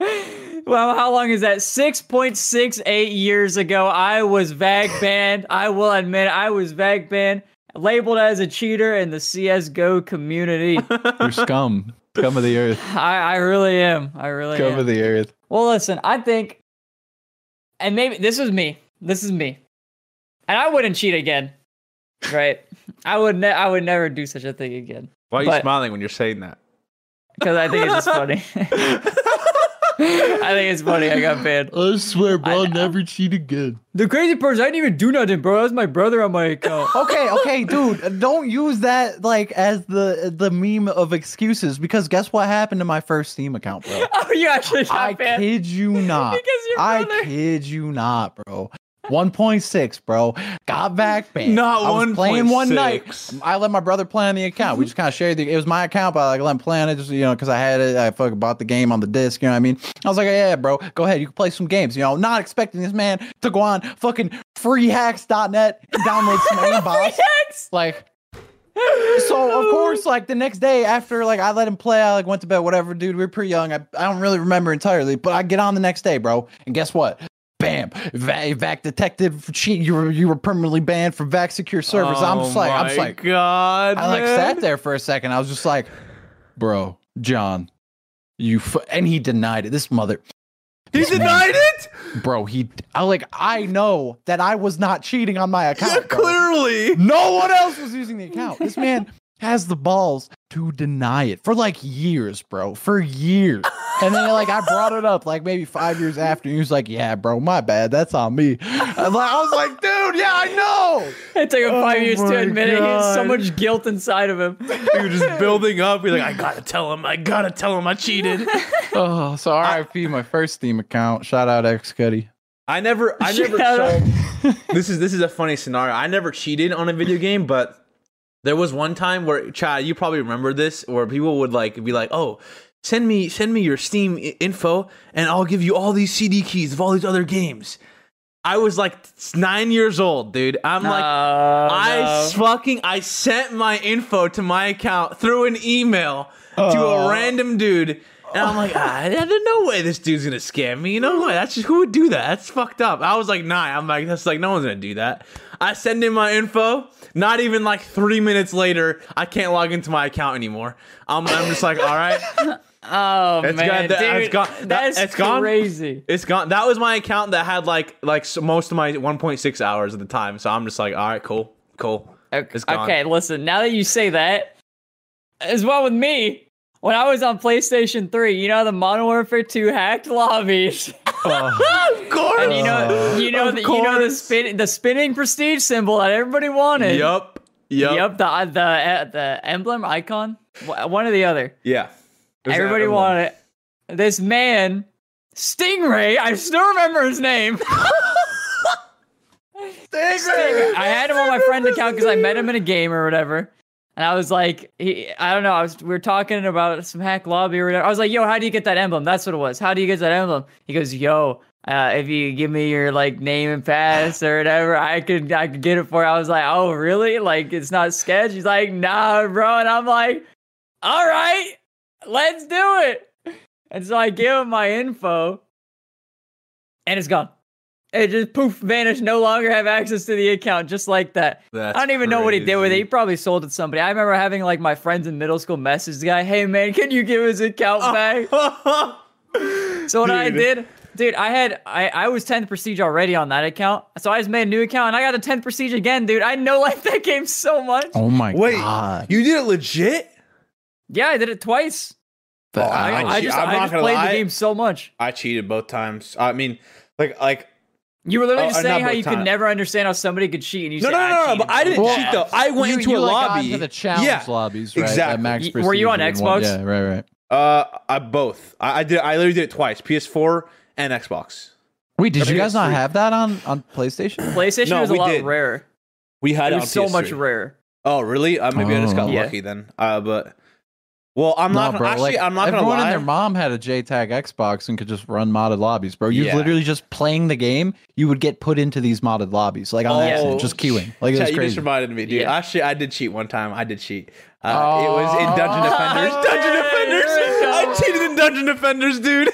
Well, how long is that? 6.68 years ago, I was VAC banned. I will admit I was VAC banned, labeled as a cheater in the CSGO community. You're scum. Scum of the earth. I, I really am. I really Scum am. of the earth. Well, listen, I think, and maybe this is me. This is me, and I wouldn't cheat again, right? I would. Ne- I would never do such a thing again Why are you But- smiling when you're saying that? because I think it's just funny. I think it's funny. I got banned. I swear, bro, I'll never cheat again. The crazy part is I didn't even do nothing, bro. That was my brother on my account. Okay, okay, dude, don't use that like as the the meme of excuses because guess what happened to my first Steam account, bro? oh, you actually got I banned. kid you not. Because your brother. I kid you not, bro. 1.6, bro. Got VAC banned. Not I was playing one night. I let my brother play on the account. We just kind of shared the. It was my account, but I like let him play on it, just you know, because I had it. I fucking bought the game on the disc. You know what I mean? I was like, yeah, bro, go ahead. You can play some games. You know, not expecting this man to go on fucking freehacks.net and download some aimbots. Like, so of course, like the next day after like I let him play, I like went to bed, whatever, dude. We were pretty young. I, I don't really remember entirely, but I get on the next day, bro. And guess what? Bam! Va- vac detected for. You were you were permanently banned from vac secure servers. I'm just like I'm just Oh like God, I like man. sat there for a second. I was just like, bro, John, you f-, and he denied it. This mother, He this man- denied it. bro. He I like I know that I was not cheating on my account. bro. clearly. No one else was using the account. This man has the balls to deny it for like years, bro. For years. And then like I brought it up like maybe five years after. And he was like, "Yeah, bro, my bad. That's on me." I was like, I was like "Dude, yeah, I know." It took him five Oh years to my admit it. He had so much guilt inside of him. He was just building up. He's like, I gotta tell him. I gotta tell him I cheated. Oh, so RIP my first Steam account. Shout out X Cuddy. I never, I never. Out. So, this is this is a funny scenario. I never cheated on a video game, but there was one time where, Chad, you probably remember this, where people would like be like, "Oh, send me, send me your Steam info, and I'll give you all these CD keys of all these other games." I was like nine years old, dude. I'm like, Oh, I no. fucking I sent my info to my account through an email to a Oh. random dude. And I'm like, ah, there's no way this dude's gonna scam me. No way. That's just who would do that. That's fucked up. I was like nine. I'm like, that's like no one's gonna do that. I send in my info. Not even like three minutes later, I can't log into my account anymore. I'm, I'm just like, all right, Oh It's man, got that- dude, it's gone- that- that's it's gone. crazy. it's gone. That was my account that had like like most of my 1.6 hours at the time. So I'm just like, all right, cool, cool. Okay, It's gone. okay, listen. Now that you say that, as well with me, when I was on PlayStation 3, you know the Modern Warfare 2 hacked lobbies, Of course. and you know, you know, the, you know the spin, the spinning prestige symbol that everybody wanted. Yup. Yup. Yep, the uh, the uh, the emblem icon, one or the other. Yeah. Everybody wanted it. This man, Stingray, I still remember his name. Stingray. I had him on my friend account because I met him in a game or whatever. And I was like, he, I don't know. I was we were talking about some hack lobby or whatever. I was like, yo, how do you get that emblem? That's what it was. How do you get that emblem? He goes, yo, uh, if you give me your like name and pass or whatever, I could I could get it for you. I was like, oh really? Like it's not sketch? He's like, nah, bro. And I'm like, all right, let's do it. And so I give him my info, and it's gone. It just poof vanished. No longer have access to the account, just like that. That's I don't even know what he did with it. He probably sold it to somebody. I remember having like my friends in middle school message the guy, "Hey man, can you give his account back?" So what I did, Dude, I had I, I was 10th prestige already on that account. So I just made a new account and I got a 10th prestige again, dude. I know like that game so much. Oh my Wait, god. you did it legit? Yeah, I did it twice. Oh, I, I I just, I'm I not just gonna played lie. the game so much. I cheated both times. I mean, like, like You were literally Oh, just uh, saying how both you could never understand how somebody could cheat, and you no, said, no, no, no, cheated. But I didn't Well, cheat though. I went you, into you, a like, got lobby. into the challenge yeah, lobbies, right? exactly. Max Y- were you on Prestige and one- Xbox? Yeah, right, right. Uh, I both. I, I did. I literally did it twice. PS4 and Xbox. Wait, did I you think guys it's not have that on on PlayStation? PlayStation No, was a lot did. rarer. We had It it, was on so much PS3. rarer. Oh, really? Uh, maybe I just got Oh. Yeah. lucky then. Uh, but well, I'm Nah, not. bro. actually, like, I'm not gonna everyone lie. and their mom had a JTAG Xbox and could just run modded lobbies, bro. You Yeah. literally just playing the game, you would get put into these modded lobbies, like on Oh, accident, just queuing. Like it Chat, was you crazy. just reminded me, dude. Yeah. Actually, I did cheat one time. I did cheat. Uh, it was in Dungeon Oh, Defenders. Dungeon Defenders. there we go. I cheated in Dungeon Defenders, dude.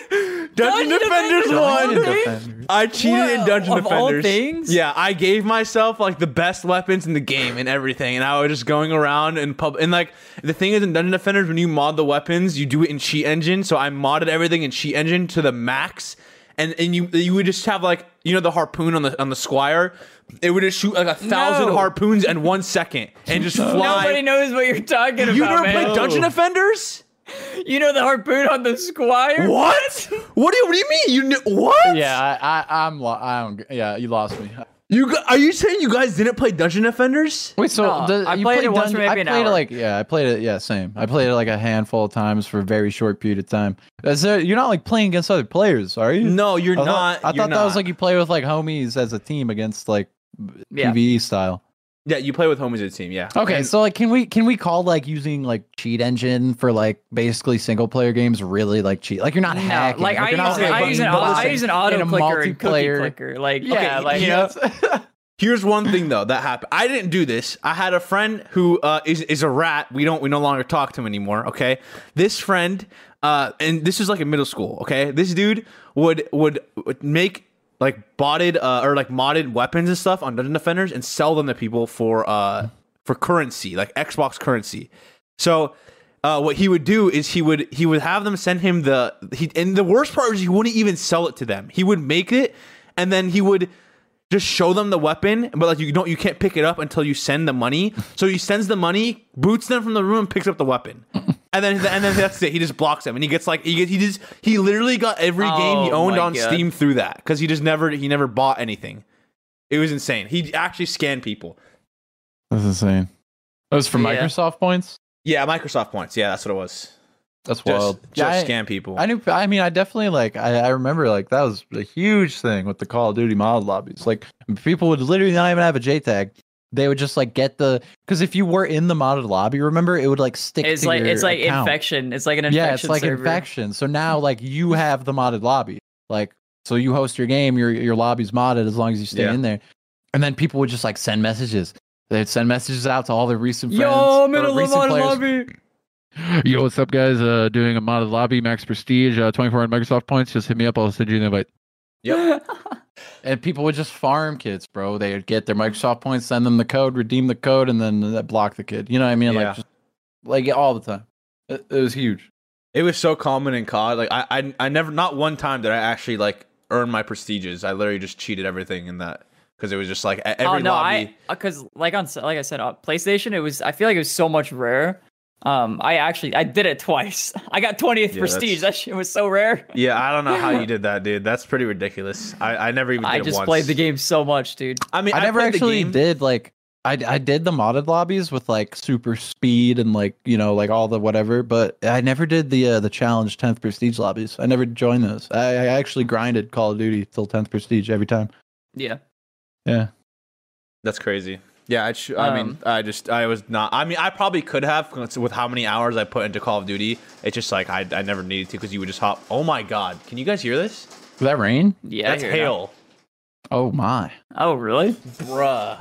Dungeon, Dungeon Defenders Defenders won. won. I cheated in Whoa, Dungeon of all Defenders. things? Yeah, I gave myself like the best weapons in the game and everything, and I was just going around and pub. And like the thing is, in Dungeon Defenders, when you mod the weapons, you do it in Cheat Engine. So I modded everything in Cheat Engine to the max, and and you you would just have like you know the harpoon on the on the squire. It would just shoot like a thousand No. harpoons in one second and just fly. Nobody knows what you're talking about, you never man. played Dungeon Defenders? You know the harpoon on the squire? What? What do you What do you mean? You knew what? Yeah, I, I, I'm. Lo- I don't. Yeah, you lost me. You gu- are you saying you guys didn't play Dungeon Defenders? Wait, so No, the, I you played played it once for Dungeon- maybe I an played it hour. like yeah, I played it yeah, same. I played it like a handful of times for a very short period of time. Is there, you're not like playing against other players, are you? No, you're I thought, not. I you're thought that was not. like you play with like homies as a team against like Yeah. PVE style. Yeah, you play with homies as a team. Yeah. Okay, And- so like, can we can we call like using like cheat engine for like basically single player games really like cheat? Like you're not No, hacking. like I you're not use, I like use an button I use an auto a clicker and cookie multiplayer- clicker. Like Yeah, okay, like you know, Here's one thing though that happened. I didn't do this. I had a friend who uh, is is a rat. We don't we no longer talk to him anymore. Okay, this friend, uh, and this is like in middle school. Okay, this dude would would, would make like botted uh, or like modded weapons and stuff on Dungeon Defenders and sell them to people for uh for currency, like Xbox currency. So. Uh, what he would do is he would he would have them send him the he and the worst part is he wouldn't even sell it to them. He would make it and then he would just show them the weapon, but like you don't, you can't pick it up until you send the money. So he sends the money, boots them from the room, picks up the weapon, and then and then that's it. He just blocks them, and he gets like he gets, he just he literally got every game he Oh owned on God. Steam through that because he just never he never bought anything. It was insane. He actually scanned people. That's insane. That was for Yeah. Microsoft points. Yeah, Microsoft points. Yeah, that's what it was. That's Just, wild. just Yeah, I- scam people. I knew. I mean, I definitely like. I, I remember like that was a huge thing with the Call of Duty mod lobbies. Like people would literally not even have a JTAG. They would just like get the because if you were in the modded lobby, remember it would like stick. it's to like your it's like account. infection. It's like an infection. Yeah, it's like server. infection. So now like you have the modded lobby. Like so you host your game, your your lobby's modded as long as you stay Yeah. in there. And then people would just like send messages. They'd send messages out to all their recent friends. Yo, I'm in a modded players. lobby. Yo, what's up, guys? Uh, doing a modded lobby, max prestige, uh, 24 Microsoft points. Just hit me up. I'll send you an invite. And people would just farm kids, bro. They would get their Microsoft points, send them the code, redeem the code, and then uh, block the kid. You know what I mean? Yeah. Like, just, like all the time. It, it was huge. It was so common in COD. Like I, I, I never, not one time did I actually like earn my prestiges. I literally just cheated everything in that because it was just like every oh no, lobby. Because like on like I said on PlayStation, it was I feel like it was so much rare. Um, I actually I did it twice. I got twentieth Yeah, prestige. That shit was so rare. Yeah, I don't know how you did that, dude. That's pretty ridiculous. I, I never even. Did I it just once. played the game so much, dude. I mean, I, never actually did like I I did the modded lobbies with like super speed and like you know like all the whatever, but I never did the uh, the challenge tenth prestige lobbies. I never joined those. I, I actually grinded Call of Duty till tenth prestige every time. Yeah. Yeah. That's crazy. Yeah, I, sh- I mean, Um, I just, I was not. I mean, I probably could have with how many hours I put into Call of Duty. It's just like I, I never needed to because you would just hop. Oh my god, can you guys hear this? Is that rain? Yeah. That's hear it now. hail, Oh my! Oh really? bruh.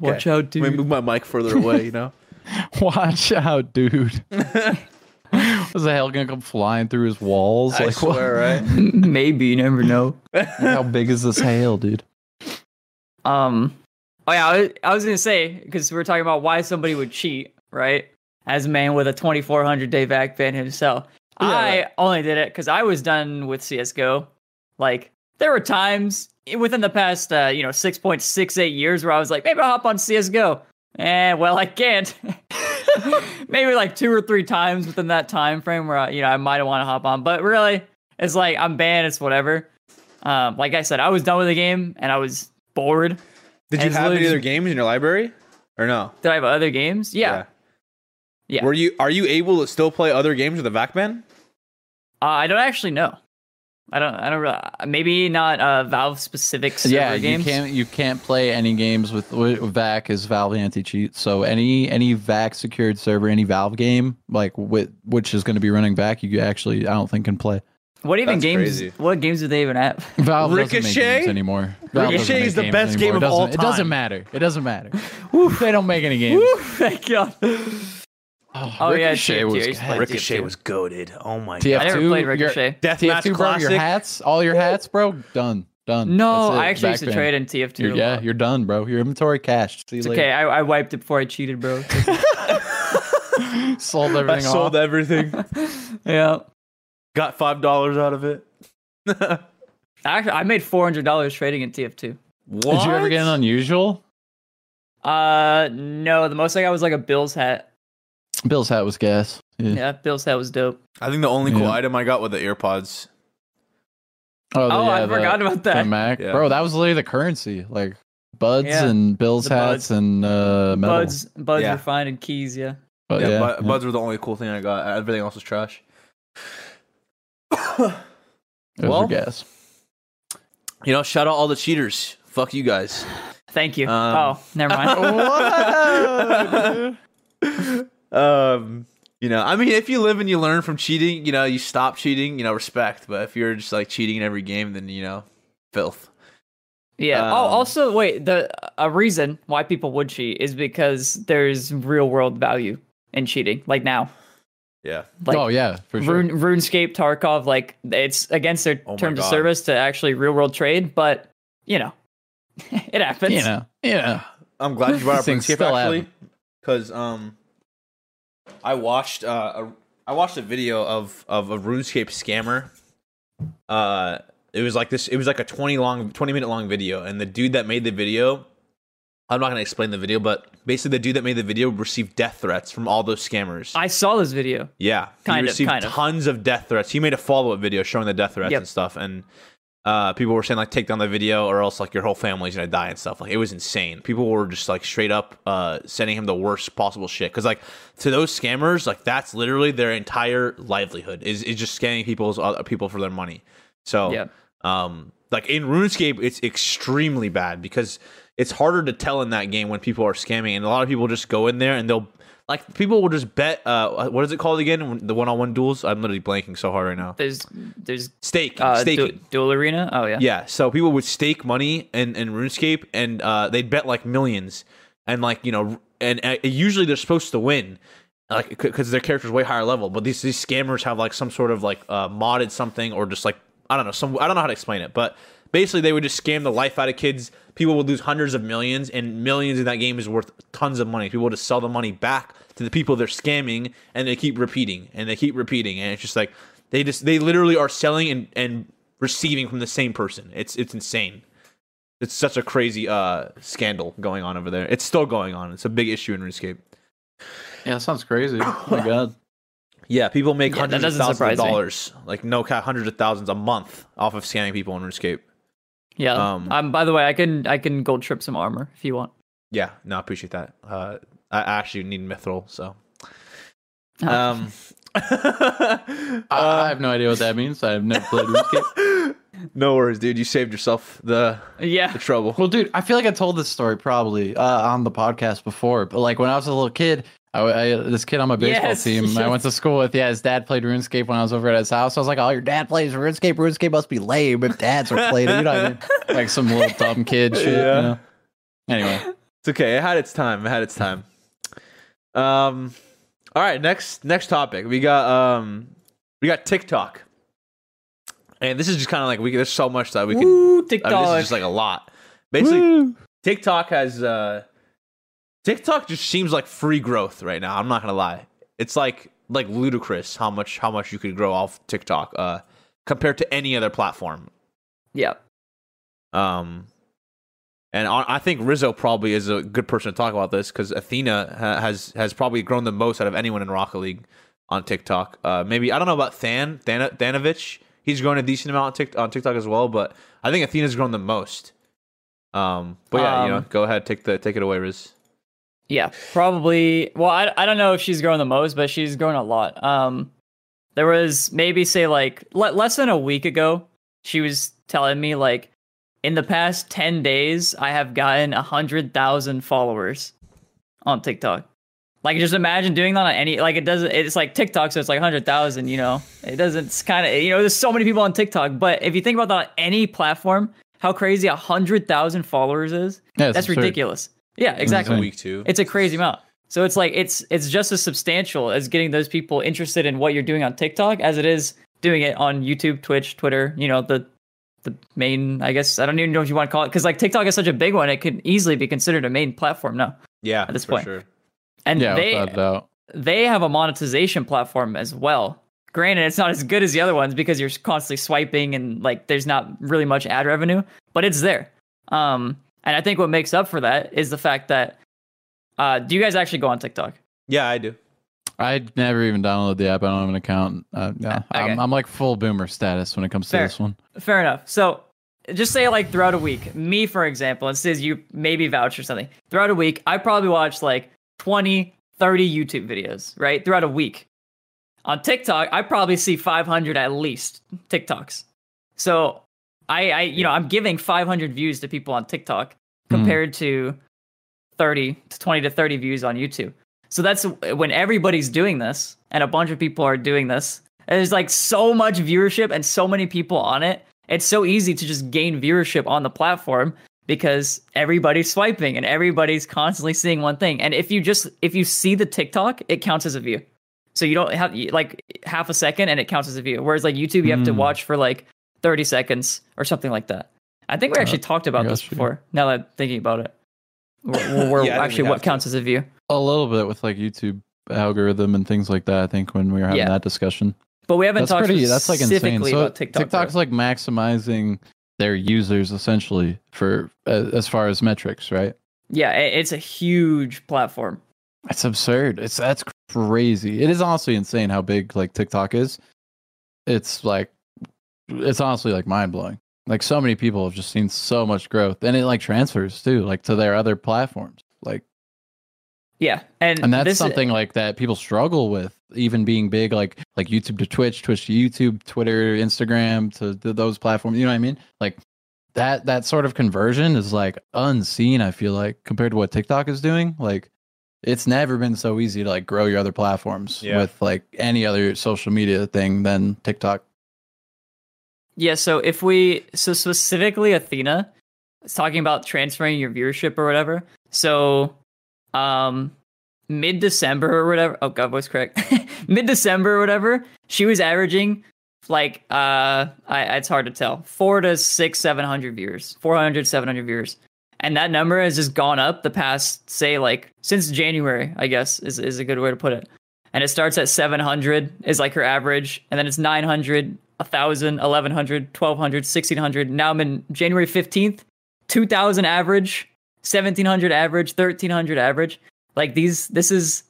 Watch Okay. out, Let me move my mic further away. You know. Watch out, dude! Was the hell gonna come flying through his walls? I like what? swear, right? Maybe you never know. How big is this hail, dude? Um. Oh yeah, I was, I was gonna say because we were talking about why somebody would cheat, right? As a man with a 2,400 day VAC ban himself, Yeah, I only did it because I was done with CS:GO. Like there were times within the past, uh, you know, six point six eight years where I was like, maybe I'll hop on CS:GO. And well, I can't. maybe like two or three times within that time frame where I, you know I might want to hop on, but really, it's like I'm banned. It's whatever. Um, like I said, I was done with the game and I was bored. Did you have any other games in your library, or no? Did I have other games? Yeah. Yeah. Were you are you able to still play other games with the VAC ban? Uh, I don't actually know. I don't. I don't. Really, maybe not uh, Valve specific server yeah, games. you can't you can't play any games with, with VAC is Valve anti cheat. So any any VAC secured server, any Valve game like with, which is going to be running VAC, you actually I don't think can play. What even That's games? crazy. What games do they even have? Valve doesn't make Ricochet? games anymore. Valve Ricochet make is the games best game of It doesn't- all It doesn't matter. It doesn't matter. they don't make any games. Thank God. Oh, Oh, yeah, Ricochet TF2, was I used to play good. Ricochet TF2. was goaded. Oh my TF2, I never played Ricochet. Deathmatch TF2, bro, your hats, all your hats, bro, done, done. No, I actually used to Backband. trade in TF2. You're, yeah, you're done, bro. Your inventory cashed. See you It's okay. I, I wiped it before I cheated, bro. Sold everything. I everything sold off. everything. yeah. Got five dollars out of it. Actually, I made four hundred dollars trading in TF2. What? Did you ever get an unusual? Uh, no. The most I got was like a Bills hat. Bill's hat was gas. Yeah. Yeah, Bills hat was dope. I think the only cool Yeah. item I got were the earbuds. Oh, the- Oh, I the- forgot about the that. Mac, Yeah. bro. That was literally the currency, like buds Yeah, and Bill's the hats buds. and uh, metal. Buds, buds Yeah. were fine and keys. Yeah. But yeah, yeah, but yeah. buds were the only cool thing I got. Everything else was trash. Those well- were gas. You know, shout out all the cheaters. Fuck you guys. Thank you. Um, oh, never mind. um, you know, I mean, if you live and you learn from cheating, you know, you stop cheating, you know, respect. But if you're just like cheating in every game, then you know, filth. Yeah. oh, Um, also, wait. The a reason why people would cheat is because there's real world value in cheating. Like now, Yeah. like oh yeah, for sure. Rune, RuneScape, Tarkov, like it's against their Oh terms of service to actually real world trade. But you know, it happens. you know, yeah. I'm glad you brought up Things RuneScape still actually, because um, I watched uh, a, I watched a video of of a RuneScape scammer. Uh, it was like this. It was like a 20 long, 20 minute long video, and the dude that made the video, I'm not gonna explain the video, but basically the dude that made the video received death threats from all those scammers. I saw this video. Yeah, Kind he of, received kind of. tons of death threats. He made a follow up video showing the death threats Yep. and stuff, and uh, people were saying like take down the video or else like your whole family's gonna die and stuff. Like it was insane. People were just like straight up uh, sending him the worst possible shit because like to those scammers, like that's literally their entire livelihood is is just scamming people's uh, people for their money. So Yeah. um, like in RuneScape, it's extremely bad because it's harder to tell in that game when people are scamming, and a lot of people just go in there and they'll like people will just bet. Uh, what is it called again? The one-on-one duels. I'm literally blanking so hard right now. There's there's Stake, uh, staking. du- duel arena. Oh yeah. Yeah, so people would stake money in, in RuneScape and uh, they'd bet like millions, and like you know, and uh, usually they're supposed to win, like because their character's way higher level. But these these scammers have like some sort of like uh, modded something or just like I don't know some I don't know how to explain it, but basically they would just scam the life out of kids. People would lose hundreds of millions, and millions in that game is worth tons of money. People just sell the money back to the people they're scamming, and they keep repeating and they keep repeating, and it's just like they just they literally are selling and and receiving from the same person. It's it's insane. It's such a crazy uh scandal going on over there. It's still going on. It's a big issue in RuneScape. Yeah, that sounds crazy. Oh my god. Yeah, people make Yeah, hundreds of thousands of surprise me. like no cap, hundreds of thousands a month off of scamming people in RuneScape. Yeah. Um, Um, By the way, I can I can gold trim some armor if you want. Yeah, no, I appreciate that. Uh, I I actually need mithril, so. Uh, Um, I, I have no idea what that means. I've never played RuneScape. no worries, dude. You saved yourself the yeah. the trouble. Well, dude, I feel like I told this story probably uh, on the podcast before, but like when I was a little kid, I, I this kid on my baseball Yes, team I went to school with. Yeah, his dad played RuneScape when I was over at his house. I was like, "Oh, your dad plays RuneScape. RuneScape must be lame if dads are playing it." You know, what I mean? like some little dumb kid shit. Yeah. You know? Anyway, It's okay. It had its time. It had its time. Um, all right. Next next topic. We got um we got TikTok, and this is just kind of like we. There's so much that we can. Woo, I mean, TikTok. this is just like a lot. Basically, TikTok has uh TikTok just seems like free growth right now. I'm not gonna lie. It's like like ludicrous how much how much you could grow off TikTok uh compared to any other platform. Yeah. Um, and I think Rizzo probably is a good person to talk about this because Athena ha- has has probably grown the most out of anyone in Rocket League on TikTok. Uh, maybe I don't know about Than Than Thanovic. He's grown a decent amount on, Tik on TikTok as well, but I think Athena's grown the most. Um, but yeah, you know, Um, go ahead, take the take it away, Riz. Yeah, probably. Well, I, I don't know if she's grown the most, but she's grown a lot. Um, there was maybe say like le- less than a week ago, she was telling me like, in the past ten days, I have gotten a hundred thousand followers on TikTok. Like, just imagine doing that on any like it doesn't. It's like TikTok, so it's like hundred thousand. You know, it doesn't. It's kind of you know, there's so many people on TikTok, but if you think about that on any platform, how crazy a hundred thousand followers is, Yeah, that's absurd. ridiculous. Yeah, exactly. insane. Week two. It's a crazy amount. So it's like it's it's just as substantial as getting those people interested in what you're doing on TikTok as it is doing it on YouTube, Twitch, Twitter. You know the the main. I guess I don't even know what you want to call it because like TikTok is such a big one. It could easily be considered a main platform now. yeah, at this for point. sure. And Yeah, they doubt. they have a monetization platform as well. Granted, it's not as good as the other ones because you're constantly swiping and like there's not really much ad revenue, but it's there. Um, and I think what makes up for that is the fact that uh, do you guys actually go on TikTok? Yeah, I do. I never even downloaded the app. I don't have an account. Uh, yeah, Okay. I'm, I'm like full boomer status when it comes to this one. Fair enough. So just say like throughout a week, me for example, it says you maybe vouch or something. Throughout a week, I probably watch like 20, 30 YouTube videos, right? Throughout a week. On TikTok, I probably see 500 at least TikToks. So I, I you know, I'm giving 500 views to people on TikTok compared to 30 to 20 to 30 views on YouTube. So that's when everybody's doing this and a bunch of people are doing this. There's like so much viewership and so many people on it. It's so easy to just gain viewership on the platform because everybody's swiping and everybody's constantly seeing one thing. And if you just if you see the TikTok, it counts as a view. So you don't have like half a second and it counts as a view. Whereas like YouTube, you have to Hmm. watch for like 30 seconds or something like that. I think we actually talked about this gotcha. before. Now that I'm thinking about it, we're, Yeah, I think actually we what have to. counts as a view. A little bit with like YouTube algorithm and things like that. I think when we were having Yeah. that discussion, But we haven't that's talked pretty. That's like insane. specifically So about TikTok. TikTok's though. like maximizing their users essentially for uh, as far as metrics, right? yeah, it's a huge platform. It's absurd. It's that's crazy. It is honestly insane how big like TikTok is. It's like it's honestly like mind blowing. Like so many people have just seen so much growth, and it like transfers too, like to their other platforms. Like, Yeah, and and that's this- uh, something like that people struggle with, even being big, like like YouTube to Twitch, Twitch to YouTube, Twitter, Instagram to, to those platforms. You know what I mean? Like that that sort of conversion is like unseen. I feel like compared to what TikTok is doing, like it's never been so easy to like grow your other platforms Yeah. with like any other social media thing than TikTok. Yeah, so if we so specifically Athena is talking about transferring your viewership or whatever. So um mid December or whatever. Oh god, voice correct. mid December or whatever, she was averaging like uh I it's hard to tell. 4 to 6 700 viewers. 400 700 viewers. And that number has just gone up the past say like since January, I guess is is a good way to put it. And it starts at 700 is like her average and then it's 900 1000 1100 1200 1600 now i'm in january 15th 2000 average 1700 average 1300 average. Like these this is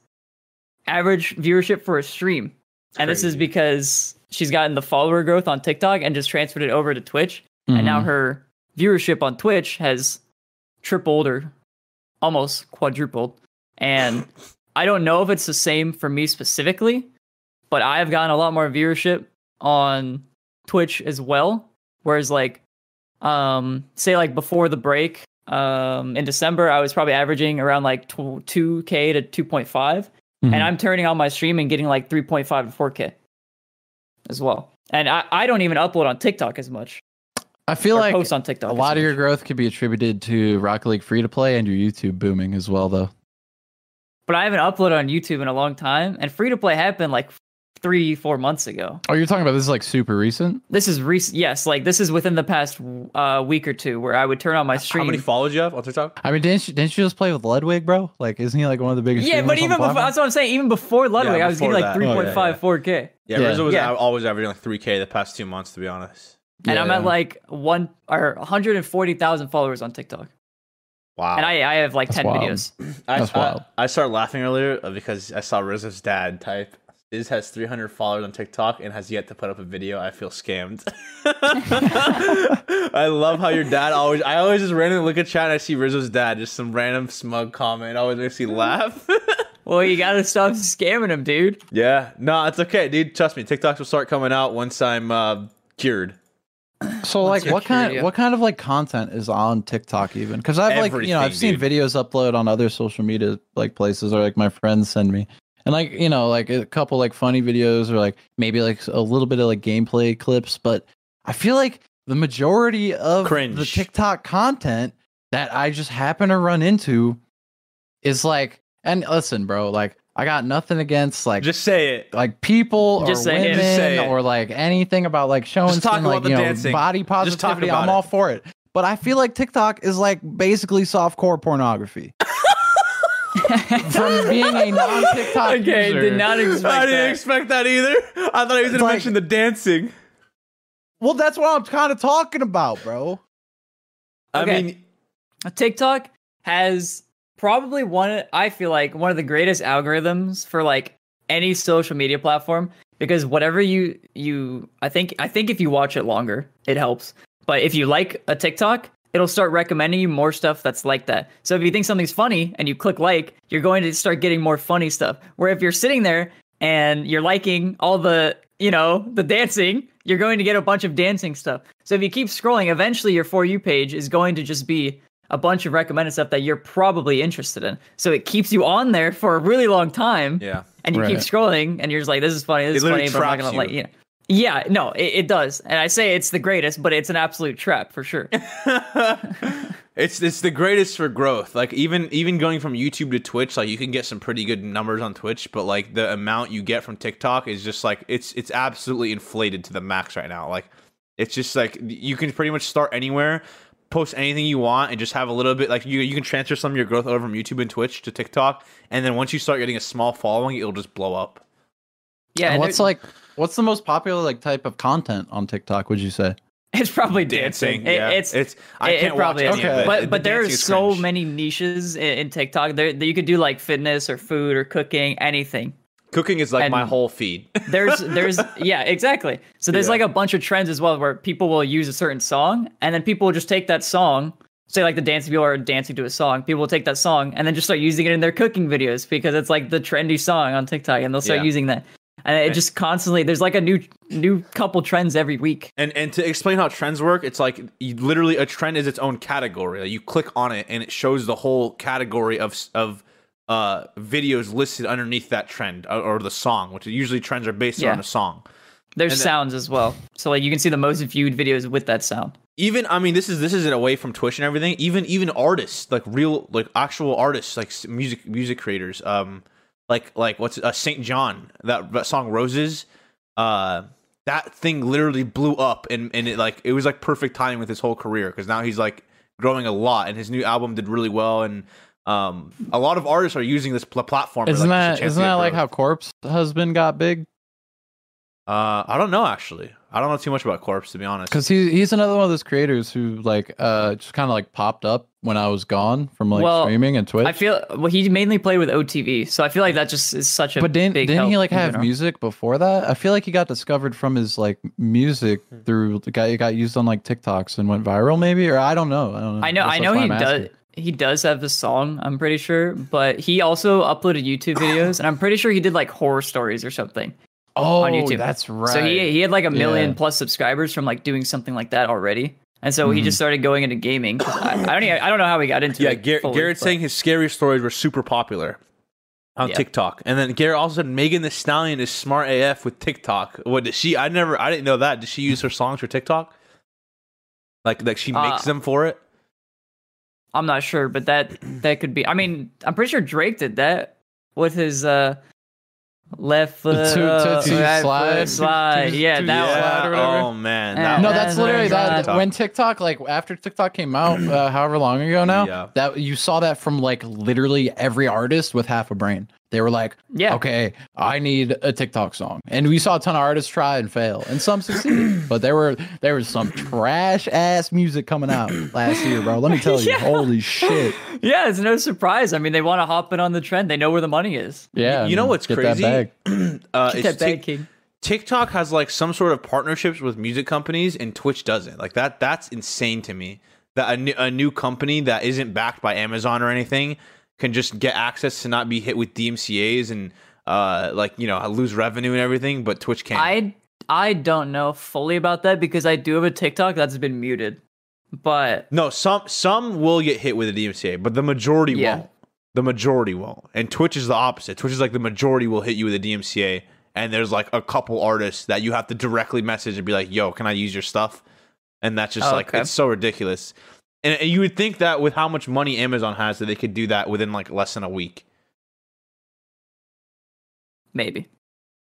average viewership for a stream. And this is because she's gotten the follower growth on tiktok and just transferred it over to twitch. And now Mhm. her viewership on twitch has tripled or almost quadrupled. And i don't know if it's the same for me specifically but i've gotten a lot more viewership on twitch as well. Whereas like um say like before the break um in december i was probably averaging around like 2k to 2.5 Mhm. and i'm turning on my stream and getting like 3.5 to 4k as well. And i, I don't even upload on tiktok as much. I feel like post on tiktok a lot of your growth could be attributed to Rocket League free to play and your YouTube booming as well, though. but i haven't uploaded on youtube in a long time and free to play happened like three four months ago Oh, you're talking about this is like super recent. this is recent yes like this is within the past uh, week or two where i would turn on my stream How many followers you have on TikTok? I mean, didn't you, didn't you just play with Ludwig, bro? Like, isn't he like one of the biggest? yeah, but even before, that's what I'm saying. Even before Ludwig, Yeah, I was getting like that. Oh, yeah, 3.5, 4K. Yeah, Yeah. Was Yeah. always averaging like 3K the past two months, to be honest. and I'm at like one or 140,000 followers on TikTok, Wow. and I I have like That's 10 wild. videos. I, That's I- wild. I, started laughing earlier uh, because I saw Rizzo's dad type. Iz has 300 followers on TikTok and has yet to put up a video. I feel scammed. I love how your dad always. I always just randomly look at chat and I see Rizzo's dad, just some random smug comment. Always makes me laugh. Well, you gotta stop scamming him, dude. yeah, no, it's okay, dude. Trust me, TikToks will start coming out once I'm uh, cured. So like your what kind curious- what kind of like content is on TikTok even? Because I've like you know I've seen dude. videos upload on other social media like places or like my friends send me. And like you know like a couple like funny videos or like maybe like a little bit of like gameplay clips, but I feel like the majority of the TikTok content that I just happen to run into is like and listen, bro, like I got nothing against like Just say it. like people Just or women or like anything about like showing Just talk some, about like the you know dancing. body positivity. I'm it. all for it. But I feel like TikTok is like basically softcore pornography. From being a non-TikTok Okay, user. did not expect I didn't that. expect that either. I thought he was It's gonna mention the dancing. Well, that's what I'm kind of talking about, bro. I Okay. mean, TikTok has probably one I feel like one of the greatest algorithms for like any social media platform because whatever you you I think I think if you watch it longer, it helps. But if you like a TikTok, it'll start recommending you more stuff that's like that. So if you think something's funny and you click like, you're going to start getting more funny stuff. Where if you're sitting there and you're liking all the, you know, the dancing, you're going to get a bunch of dancing stuff. So if you keep scrolling, eventually your for you page is going to just be a bunch of recommended stuff that you're probably interested in. So it keeps you on there for a really long time yeah. and you keep scrolling and you're just like this is funny this It is funny literally but i'm not gonna like you. you know yeah no it, it does and i say it's the greatest but it's an absolute trap for sure it's it's the greatest for growth. Like even even going from YouTube to Twitch, like you can get some pretty good numbers on Twitch, but like the amount you get from TikTok is just like it's it's absolutely inflated to the max right now. Like it's just like you can pretty much start anywhere, post anything you want, and just have a little bit like you you can transfer some of your growth over from YouTube and Twitch to TikTok, and then once you start getting a small following, it'll just blow up. Yeah And and what's like what's the most popular like type of content on TikTok? Would you say? it's probably dancing, It- yeah. it's it's I it- it can't probably watch is. any of Okay. it. but The but there are so cringe. many niches in, in tiktok there that you could do like fitness or food or cooking anything Cooking is like my whole feed. there's there's yeah exactly so there's Yeah. like a bunch of trends as well where people will use a certain song and then people will just take that song say like the dancing people are dancing to a song people will take that song and then just start using it in their cooking videos because it's like the trendy song on tiktok and they'll start Yeah. using that and it just constantly there's like a new new couple trends every week And and to explain how trends work, it's like literally a trend is its own category. Like you click on it and it shows the whole category of of uh videos listed underneath that trend or, or the song, which usually trends are based Yeah. on a song. there's And then- sounds as well so like you can see the most viewed videos with that sound Even I mean this is this isn't away from Twitch and everything. Even even artists like real like actual artists like music music creators um like like what's uh, SAINt JHN that, that song Roses uh that thing literally blew up and and it like it was like perfect timing with his whole career because now he's like growing a lot and his new album did really well and um a lot of artists are using this pl- platform. Isn't like, that isn't that like how Corpse Husband got big? Uh, I don't know actually. I don't know too much about Corpse to be honest. Because he he's another one of those creators who like uh just kind of like popped up when I was gone from like Well, streaming and Twitch. i feel well he mainly played with otv so i feel like that just is such a but didn't big didn't he like in have general. music before that? I feel like he got discovered from his like music Hmm. through the guy. It got used on like TikToks and went viral, maybe, or I don't know. I don't know. I know, That's- I know he I'm does. asking. He does have the song, I'm pretty sure, but he also uploaded YouTube videos, and I'm pretty sure he did like horror stories or something. Oh, on YouTube. that's right. So he he had like a million Yeah. plus subscribers from like doing something like that already, and so he Mm-hmm. just started going into gaming. I, I don't even, I don't know how he got into Yeah, it. Gar- Garrett's but- saying his scary stories were super popular on Yeah. TikTok, and then Garrett also said Megan Thee Stallion is smart AF with TikTok. What did she? I never, I didn't know that. Did she use her songs for TikTok? Like, like she Uh, makes them for it. I'm not sure, but that that could be. I mean, I'm pretty sure Drake did that with his uh left foot, The two- two- two right slide? foot slide. Two- Yeah, two that slide or whatever? Oh man, Yeah. that No, was that's literally that. TikTok. When TikTok, like after TikTok came out, uh, however long ago now, Yeah. that you saw that from like literally every artist with half a brain. They were like, Yeah. okay, I need a TikTok song. And we saw a ton of artists try and fail, and some succeeded. but there were there was some trash ass music coming out last year, bro. Let me tell you, Yeah. holy shit. Yeah, it's no surprise. I mean, they want to hop in on the trend. They know where the money is. Yeah. you know what's get that crazy? bag. Uh, Get it's that bag, Tik- king. TikTok has like some sort of partnerships with music companies, and Twitch doesn't. Like that. That's insane to me. That a new, a new company that isn't backed by Amazon or anything can just get access to not be hit with DMCA's and uh like you know lose revenue and everything, but Twitch can't. I I don't know fully about that because I do have a TikTok that's been muted. But no, some some will get hit with a DMCA, but the majority Yeah. won't. The majority won't. And Twitch is the opposite. Twitch is like the majority will hit you with a DMCA, and there's like a couple artists that you have to directly message and be like, "Yo, can I use your stuff?" And that's just Oh, like okay. it's so ridiculous. And, and you would think that with how much money Amazon has, that they could do that within like less than a week. maybe.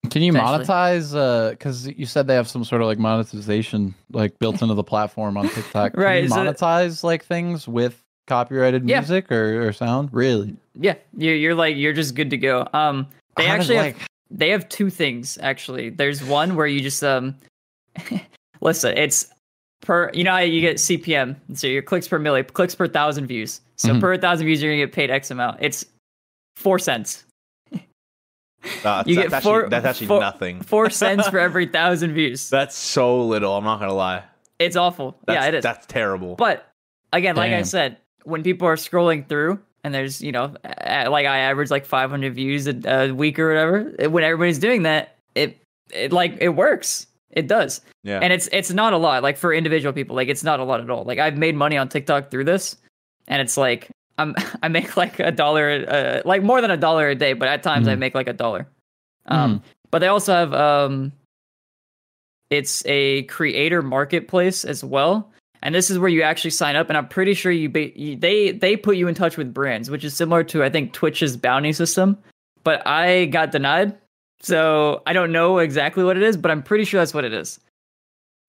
Can you Potentially. monetize? Uh, because you said they have some sort of like monetization like built into the platform on TikTok. Can Right, you so- monetize like things with copyrighted Yeah. music or, or sound? Really? Yeah, you're you're like you're just good to go. Um, they How does, actually have like- they have two things actually. There's one where you just um, listen, it's per you know how you get CPM, so your clicks per milli, clicks per thousand views. So Mhm. per thousand views, you're gonna get paid X amount. It's four cents. Uh, You that's get actually, that's actually four- nothing. Four cents for every thousand views. That's so little. I'm not gonna lie. It's awful. That's, yeah, it is. That's terrible. But again, like I said, when people are scrolling through and there's, you know, like I average like 500 views a, a week or whatever, when everybody's doing that, it it like it works. It does. yeah. And it's it's not a lot like for individual people, like it's not a lot at all. Like I've made money on TikTok through this and it's like I'm I make like a dollar uh, like more than a dollar a day, but at times I Mhm. make like a dollar. Um but they also have um it's a creator marketplace as well and this is where you actually sign up and i'm pretty sure you, ba- you they they put you in touch with brands which is similar to i think twitch's bounty system but i got denied so i don't know exactly what it is but i'm pretty sure that's what it is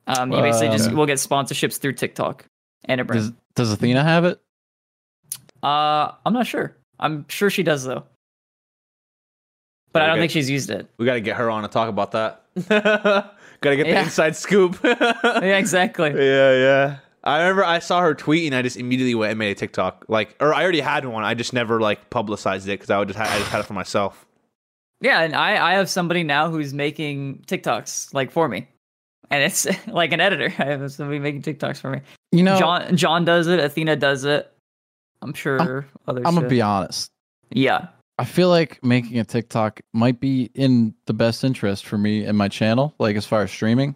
um you basically just Uh, will get sponsorships through tiktok and a brand Does Does Athena have it? uh i'm not sure i'm sure she does though but i don't Okay. think she's used it we got to get her on to talk about that. got to get the Yeah. inside scoop. yeah exactly Yeah, yeah. I remember I saw her tweet and I just immediately went and made a TikTok. Like, or I already had one. I just never like publicized it because I would just ha- I just had it for myself. Yeah, and I I have somebody now who's making TikToks like for me, and it's like an editor. I have somebody making TikToks for me. You know, John John does it. Athena does it. I'm sure others. I'm gonna be honest. Yeah, I feel like making a TikTok might be in the best interest for me and my channel, like as far as streaming.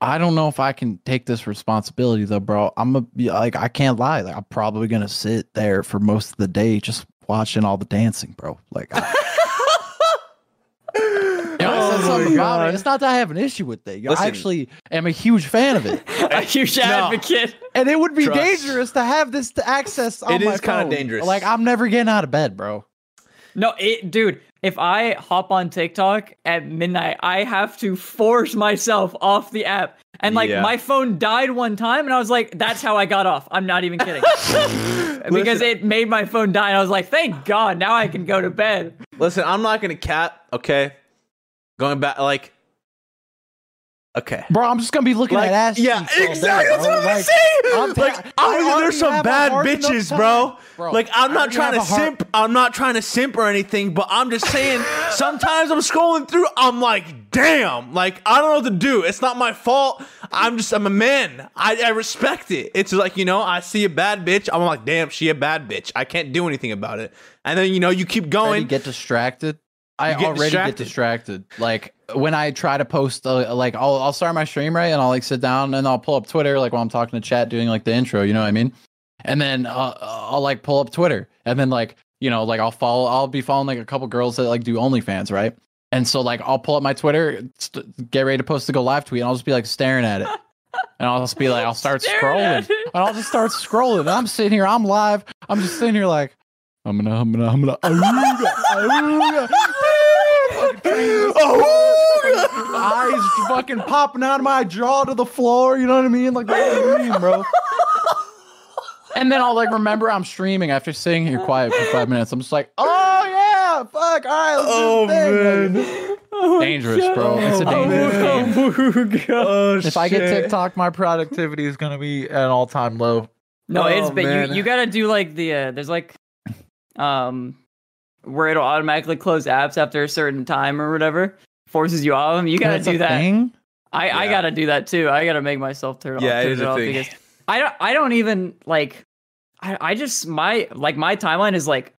I don't know if I can take this responsibility though, bro. I'm gonna be like, I can't lie. Like, I'm probably gonna sit there for most of the day just watching all the dancing, bro. Like, I, you know, I said Oh something my about it. It's not that I have an issue with it. Listen. I actually am a huge fan of it, a huge advocate. and it would be Trust. dangerous to have this to access. On It my is kinda dangerous. Like, I'm never getting out of bed, bro. No, it, dude. If I hop on TikTok at midnight, I have to force myself off the app. And like Yeah. my phone died one time, and I was like, "That's how I got off." I'm not even kidding, because it made my phone die. And I was like, "Thank God, now I can go to bed." Listen, I'm not gonna cap. Okay, going back like. Okay. Bro, I'm just gonna be looking Like, at ass. yeah, exactly. That's what I'm Like, saying. I'm ta- like, I oh, already there's some bad bitches, bro. Bro, Like, I'm not trying to have a hard- simp. I'm not trying to simp or anything, but I'm just saying. sometimes I'm scrolling through. I'm like, damn. Like, I don't know what to do. It's not my fault. I'm just. I'm a man. I, I respect it. It's like you know, I see a bad bitch. I'm like, damn, she a bad bitch. I can't do anything about it. And then you know, you keep going. get distracted. I get already distracted. get distracted. Like when I try to post, uh, like I'll I'll start my stream right, and I'll like sit down and I'll pull up Twitter, like while I'm talking to chat, doing like the intro. You know what I mean? And then uh, I'll like pull up Twitter, and then like you know, like I'll follow, I'll be following like a couple girls that like do OnlyFans, right? And so like I'll pull up my Twitter, st- get ready to post to go live tweet, and I'll just be like staring at it. And I'll just be like, I'll start scrolling. And I'll just start scrolling. And I'm sitting here, I'm live. I'm just sitting here like, I'm gonna, I'm gonna, I'm gonna, ooga, ooga. eyes fucking popping out of my jaw to the floor. You know what I mean? Like, what do you mean, bro? And then I'll like remember I'm streaming after sitting here quiet for five minutes. I'm just like, oh yeah, fuck? All right, let's Oh, do the thing, man. baby. Dangerous, bro. It's a dangerous game. Oh, If I get shit. TikTok, my productivity is gonna be at an all time low. No, it's Oh, but man. you you gotta do like the uh, there's like um where it'll automatically close apps after a certain time or whatever forces you off them. You gotta That's do that. thing? I I gotta do that too. I gotta make myself turn off. Yeah, it turn is it a thing. because I don't I don't even like I I just my like my timeline is like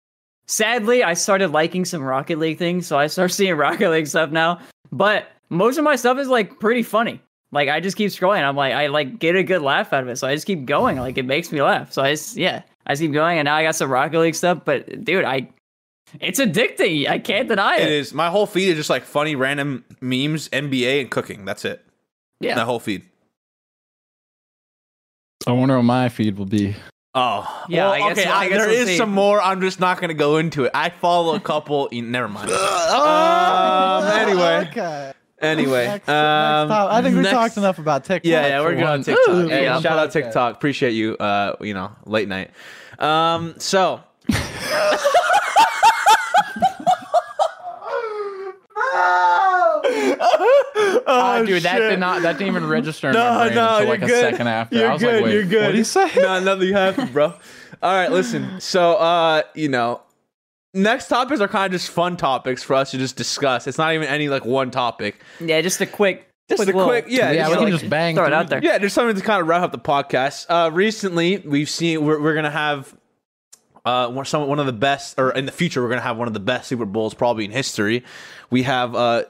sadly I started liking some Rocket League things, so I start seeing Rocket League stuff now. But most of my stuff is like pretty funny. Like I just keep scrolling. I'm like I like get a good laugh out of it, so I just keep going. Like it makes me laugh. So I just yeah I just keep going, and now I got some Rocket League stuff. But dude, I it's addicting. I can't deny it. It is. My whole feed is just like funny random memes, NBA, and cooking. That's it. Yeah. That whole feed. I wonder what my feed will be. Oh, Yeah, Well, I guess- okay. I I- guess there we'll is see. some more. I'm just not gonna go into it. I follow a couple. never mind. um, anyway, okay. anyway. Next- next um, top- I think we next- talked enough about TikTok. Yeah, yeah, we're good on TikTok. Ooh, Hey, yeah. shout out Okay. TikTok. Appreciate you. Uh, you know, late night. Um, so. oh, Ah, dude, that did not. That didn't even register in No, my brain no, until like a good. second after. You're I was good. like, wait, you're good. what did he say? No, nothing happened, bro. All right, listen. So, uh, you know, next topics are kind of just fun topics for us to just discuss. It's not even any like one topic. Yeah, just a quick, Just a little- quick, yeah, Yeah, we can like- just bang. throw it out there. yeah, just something to kind of wrap up the podcast. Uh, recently, we've seen we're, we're gonna have uh one, some one of the best, or in the future, we're gonna have one of the best Super Bowls probably in history. We have uh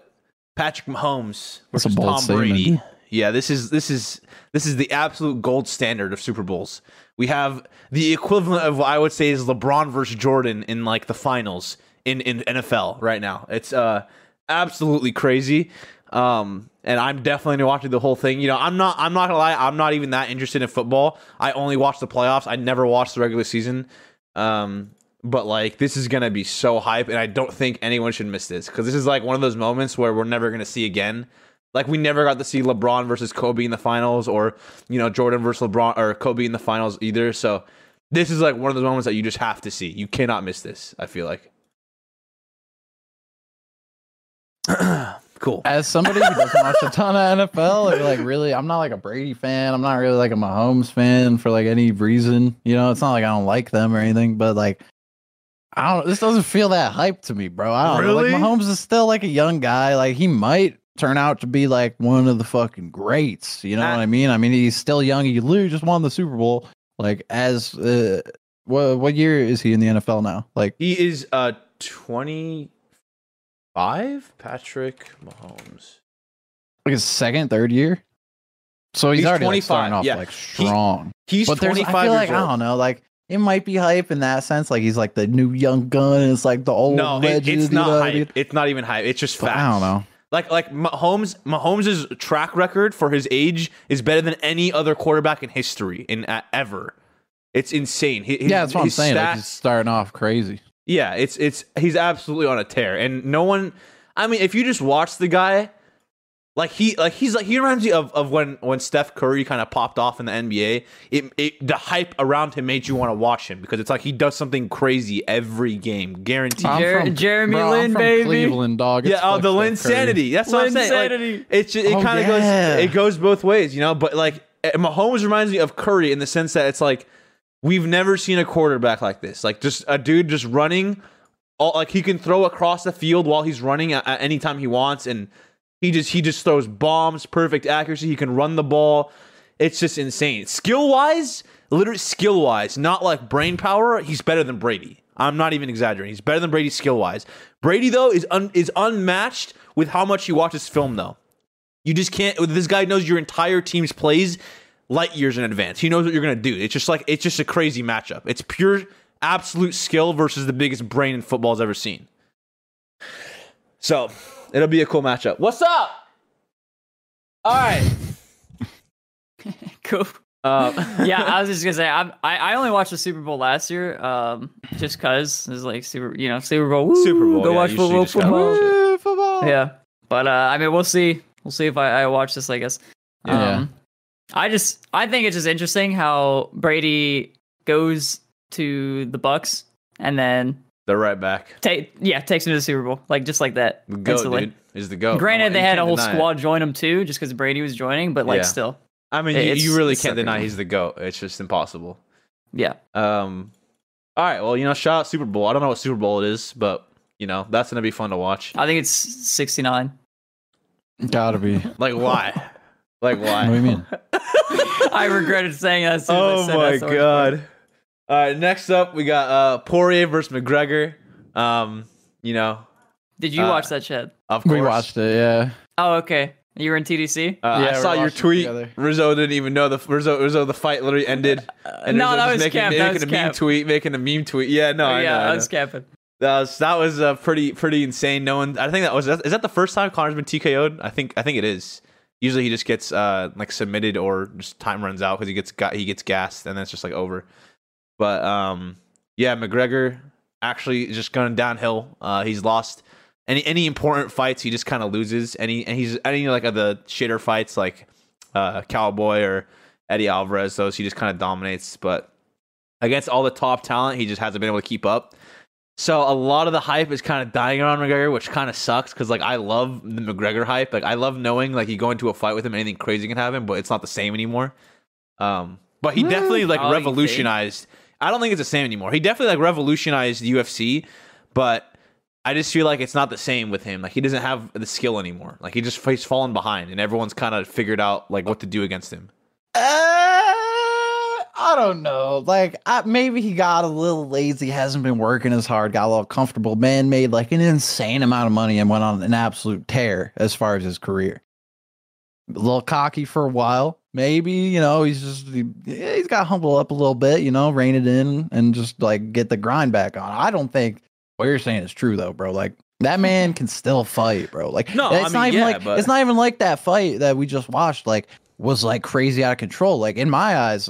Patrick Mahomes versus Tom statement. Brady. Yeah, this is this is this is the absolute gold standard of Super Bowls. We have the equivalent of what I would say is LeBron versus Jordan in like the finals in in NFL right now. It's uh absolutely crazy. Um and I'm definitely gonna the whole thing. You know, I'm not I'm not gonna lie, I'm not even that interested in football. I only watch the playoffs. I never watch the regular season. Um but like this is gonna be so hype, and I don't think anyone should miss this because this is like one of those moments where we're never gonna see again. Like we never got to see LeBron versus Kobe in the finals, or you know Jordan versus LeBron or Kobe in the finals either. So this is like one of those moments that you just have to see. You cannot miss this. I feel like. cool. As somebody who doesn't watch a ton of NFL, or like really, I'm not like a Brady fan. I'm not really like a Mahomes fan for like any reason. You know, it's not like I don't like them or anything, but like I don't. This doesn't feel that hype to me, bro. I don't know. Really? Like Mahomes is still like a young guy. Like he might turn out to be like one of the fucking greats. You know Uh, what I mean? I mean, he's still young. He literally just won the Super Bowl. Like as uh, what what year is he in the NFL now? Like He is uh 25 Patrick Mahomes. like his second, third year. So he's, He's already like, starting off yeah. like He- strong. He's but 25 I feel like I don't know, like it might be hype in that sense. Like he's like the new young gun, and it's like the old No, it- it's not know, hype. dude. It's not even hype. It's just facts. I don't know. Like like Mahomes Mahomes's track record for his age is better than any other quarterback in history in uh, ever. It's insane. His, yeah, that's what I'm his saying. Like stats- he's starting off crazy. Yeah, it's it's he's absolutely on a tear, and no one. I mean, if you just watch the guy, like he like he's like he reminds me of, of when when Steph Curry kind of popped off in the NBA. It, it the hype around him made you want to watch him because it's like he does something crazy every game, guaranteed. I'm Jer- from- Jeremy bro, I'm Lin, from baby. Cleveland, dog. yeah, oh, the Steph Linsanity. That's what I'm saying. Like, it's just, it Oh, kind of yeah. goes it goes both ways, you know. But like eh, Mahomes reminds me of Curry in the sense that it's like we've never seen a quarterback like this. Like just a dude just running, all like he can throw across the field while he's running at, at any time he wants, and he just he just throws bombs, perfect accuracy. He can run the ball. It's just insane. Skill wise, literally skill wise, not like brain power. He's better than Brady. I'm not even exaggerating. He's better than Brady skill wise. Brady though is un, is unmatched with how much he watches film though. You just can't. This guy knows your entire team's plays light years in advance. He knows what you're gonna do. It's just like it's just a crazy matchup. It's pure absolute skill versus the biggest brain in football's ever seen. So it'll be a cool matchup. What's up? All right. Cool. Um, yeah, I was just gonna say I'm, I I only watched the Super Bowl last year, um, just cause it's like Super, you know, Super Bowl, woo, Super Bowl, go yeah, watch you should football, football. watch football. Yeah, but uh, I mean, we'll see, we'll see if I, I watch this. I guess. Yeah. I just I think it's just interesting how Brady goes to the Bucks and then They're right back. Take yeah, takes him to the Super Bowl, like just like that. The goat, instantly. dude, is the goat. Granted, No, they had a whole deny it. squad join him too, just because Brady was joining. But like, Yeah. still, I mean, It- you, you really can't deny he's the goat. It's just impossible. yeah. Um, all right. Well, you know, shout out Super Bowl. I don't know what Super Bowl it is, but you know, that's gonna be fun to watch. I think it's sixty nine. Gotta be. Like why? like why? What do you mean? I regretted saying that. As soon as I Oh said my that, so it's god. All right. Next up, we got uh Poirier versus McGregor. Um, you know. Did you Uh, watch that, shit? of course. We watched it, yeah. Oh, okay. You were in TDC. Uh, Yeah, I saw your tweet. together. Rizzo didn't even know the Rizzo. Rizzo, the fight literally ended. And no, Rizzo that was making, cap. making That was a meme tweet, making a meme tweet. Yeah, no, I yeah, know. I I know. was capping. That was that was uh, pretty pretty insane. No one, I think that was is that the first time Connor's been TKO'd? I think I think it is. Usually he just gets uh like submitted or just time runs out because he gets got he gets gassed and then it's just like over. But um yeah, McGregor actually just going downhill. Uh, he's lost any any important fights. He just kind of loses. Any and he's any like of the shitter fights like uh Cowboy or Eddie Alvarez. Those he just kind of dominates. But against all the top talent, he just hasn't been able to keep up. So a lot of the hype is kind of dying around McGregor, which kind of sucks because like I love the McGregor hype. Like I love knowing like you go into a fight with him, anything crazy can happen, but it's not the same anymore. Um, but he definitely like Oh, revolutionized. I don't think it's the same anymore. He definitely like revolutionized UFC, but I just feel like it's not the same with him. Like he doesn't have the skill anymore. Like he just he's fallen behind, and everyone's kind of figured out like what to do against him. Uh, I don't know. Like, I, maybe he got a little lazy, hasn't been working as hard, got a little comfortable. Man made like an insane amount of money and went on an absolute tear as far as his career. A little cocky for a while. Maybe, you know, he's just, he, he's got humble up a little bit, you know, rein it in and just like get the grind back on. I don't think what you're saying is true, though, bro. Like, that man can still fight, bro. Like, No, it's I not even yeah, like, but- it's not even like that fight that we just watched. Like, was like crazy out of control. Like in my eyes,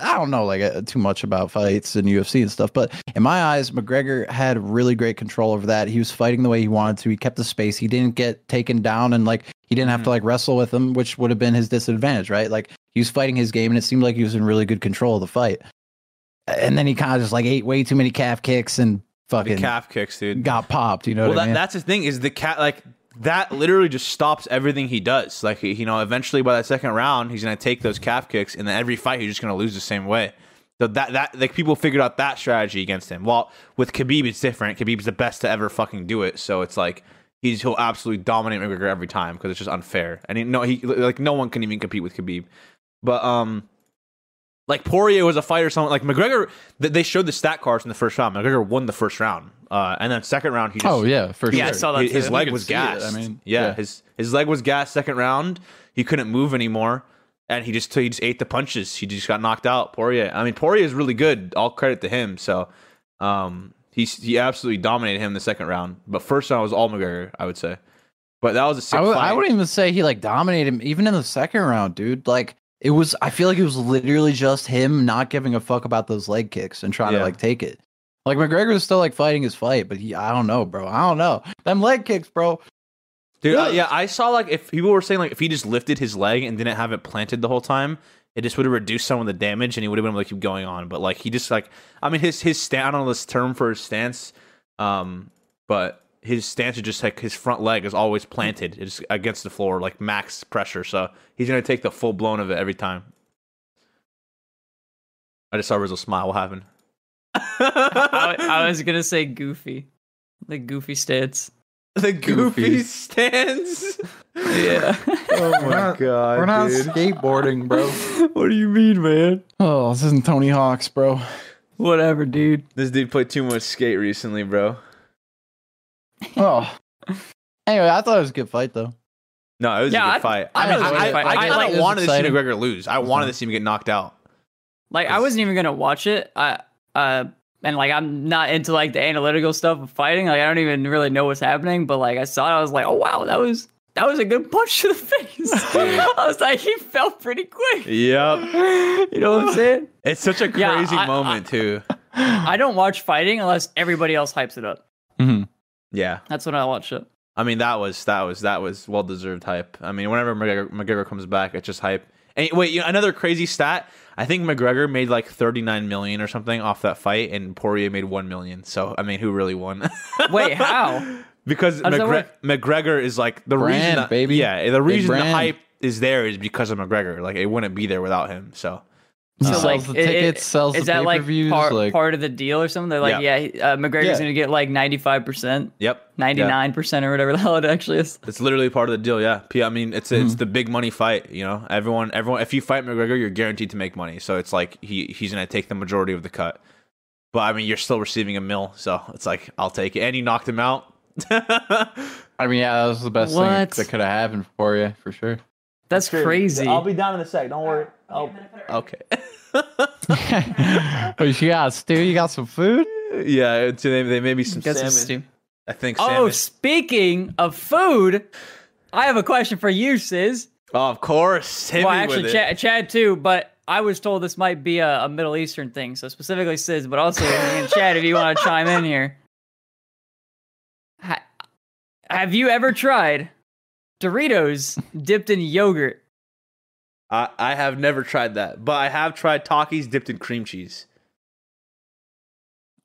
I don't know like uh, too much about fights and UFC and stuff, but in my eyes, McGregor had really great control over that. He was fighting the way he wanted to. He kept the space. He didn't get taken down and like he didn't have to like wrestle with him, which would have been his disadvantage, right? Like he was fighting his game and it seemed like he was in really good control of the fight. And then he kind of just like ate way too many calf kicks and The fucking calf kicks, dude. got popped. You know well, what I that, mean? that's the thing is the cat like that literally just stops everything he does. Like you know, eventually by that second round, he's gonna take those calf kicks, and then every fight he's just gonna lose the same way. So that that like people figured out that strategy against him. Well, with Khabib, it's different. Khabib's the best to ever fucking do it. So it's like he's he'll absolutely dominate McGregor every time because it's just unfair. And he, no, he like no one can even compete with Khabib. But um, like Poirier was a fighter. Someone like McGregor. th- They showed the stat cards in the first round. McGregor won the first round, uh, and then second round he just oh yeah, for Yeah, I saw that his, his too. leg was could see it. gassed. I mean, yeah, yeah. his his leg was gassed second round. He couldn't move anymore, and he just he just ate the punches. He just got knocked out. Poirier. I mean, Poirier is really good. All credit to him. So, um, he he absolutely dominated him in the second round. But first round was all McGregor, I would say. But that was a sick I, would, fight. I wouldn't even say he like dominated him, even in the second round, dude. Like it was, I feel like it was literally just him not giving a fuck about those leg kicks and trying Yeah. to like take it. Like McGregor was still like fighting his fight, but he, I don't know, bro. I don't know them leg kicks, bro. Dude, uh, Ugh. yeah, I saw like if people were saying like if he just lifted his leg and didn't have it planted the whole time, it just would have reduced some of the damage and he would have been able to keep going on. But like he just like I mean his his stand I this term for his stance, um, but his stance is just like his front leg is always planted. It's against the floor, like max pressure. So he's gonna take the full blown of it every time. I just saw Rizzo smile. What happened? I, I was gonna say goofy, the goofy stance. the goofy Goofy. stance. Yeah. Oh my god, We're not dude. skateboarding, bro. what do you mean, man? Oh, this isn't Tony Hawk's, bro. Whatever, dude. This dude played too much skate recently, bro. Oh. Anyway, I thought it was a good fight though. No, it was Yeah, a I- good fight. I I, mean, thought it was a I. I, I kind like- of wanted to see exciting. McGregor lose. I wanted to see him get knocked out. Like I wasn't even gonna watch it. I uh and like I'm not into like the analytical stuff of fighting. Like I don't even really know what's happening. But like I saw it, I was like, oh wow, that was that was a good punch to the face. I was like, he fell pretty quick. Yep. You know what I'm saying? It's such a Yeah, crazy I- moment too. I don't watch fighting unless everybody else hypes it up. Mm-hmm. Yeah. That's when I watch it. I mean, that was that was that was well deserved hype. I mean, whenever McGregor, McGregor comes back, it's just hype. And wait, you know, another crazy stat. I think McGregor made like 39 million or something off that fight, and Poirier made 1 million. So I mean, who really won? Wait, how? because How McGre- McGregor is like the reason, that, baby. Yeah, the reason the hype is there is because of McGregor. Like it wouldn't be there without him. So He So sells like, the it- it- sells is the that like part, like, part of the deal or something? They're like, yeah, he- uh, McGregor's Yeah. gonna get like ninety five percent, yep, ninety nine percent, or whatever the hell it actually is. It's literally part of the deal, yeah. I mean, it's it's Mm-hmm. the big money fight. You know, everyone, everyone. If you fight McGregor, you're guaranteed to make money. So it's like he he's gonna take the majority of the cut. But I mean, you're still receiving a mill, so it's like I'll take it. And you knocked him out. I mean, yeah, that was the best What? thing that could have happened for you, for sure. That's crazy. I'll be down in a sec. Don't worry. Oh, okay. oh, you got Stu? You got some food? yeah, it's, they they made me some Got some salmon. stew. I think. So. Oh, speaking of food, I have a question for you, Sis. Oh, of course. Hit Well, me actually, with it. Chad, Chad too, but I was told this might be a, a Middle Eastern thing, so specifically Sis, but also and Chad, if you want to chime in here. Ha- have you ever tried Doritos dipped in yogurt? I, I have never tried that, but I have tried Takis dipped in cream cheese.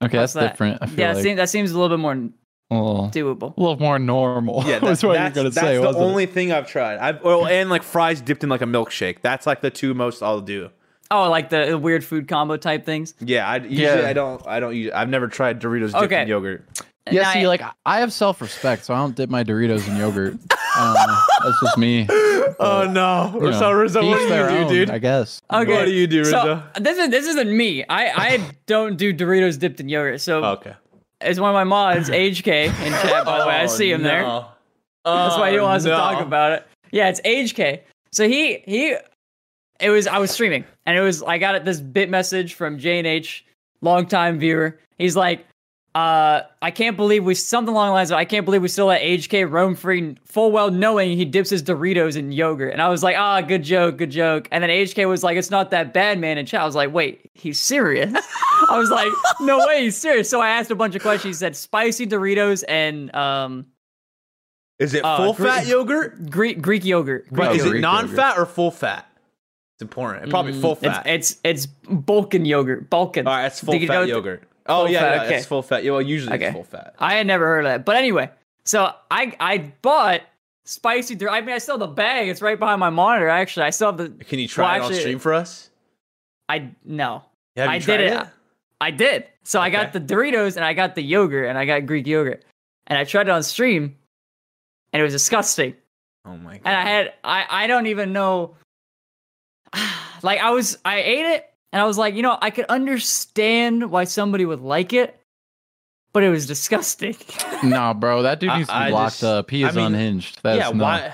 Okay, What's that's that? different. I feel Yeah, like seem- that seems a little bit more a little, doable. a little more normal. Yeah, that's what that's, you're gonna that's say. the wasn't it? only thing I've tried. I've well, and like fries dipped in like a milkshake. That's like the two most I'll do. Oh, like the weird food combo type things. Yeah, I usually Yeah. I don't I don't use, I've never tried Doritos dipped Okay. in yogurt. Yeah, see, I- like I have self-respect, so I don't dip my Doritos in yogurt. um, that's just me. Oh no, You know, so Rizzo, to what each do their you do, own, dude? I guess. Okay. What do you do, So Rizzo? this is this isn't me. I I don't do Doritos dipped in yogurt. So Okay. it's one of my mods, HK, in chat. By the way, I see him there. Oh, That's why he Oh, wants no. to talk about it. Yeah, it's HK. So he he, it was I was streaming and it was I got this bit message from J and H, longtime viewer. He's like, uh, I can't believe we something along the lines of I can't believe we still let HK roam free, full well knowing he dips his Doritos in yogurt. And I was like, ah, good joke, good joke. And then HK was like, it's not that bad, man. And chat I was like, wait, he's serious. I was like, no way, he's serious. So I asked a bunch of questions. He said spicy Doritos and um Is it Uh, full Gre- fat yogurt? Greek Greek yogurt. Greek Oh, Is it non-fat or full fat? It's important. Probably full Mm, It's fat. it's it's Balkan yogurt. Balkan. All right, it's full Did you know fat yogurt. Oh yeah, fat, yeah, okay. it's full fat. Yeah, well, usually Okay. it's full fat. I had never heard of that. But anyway, so I I bought spicy. I mean, I still have the bag. It's right behind my monitor. Actually, I still have the. Can you try Well, it on actually- stream for us? I no. Yeah, have you I did tried it. I did. So I got the Doritos and I got the yogurt and I got Greek yogurt and I tried it on stream, and it was disgusting. Oh my god. and I had I I don't even know. Like I was I ate it and I was like, you know, I could understand why somebody would like it, but it was disgusting. No, bro, that dude I- needs to be I locked just- up. He I is mean, unhinged. That's yeah, no. why?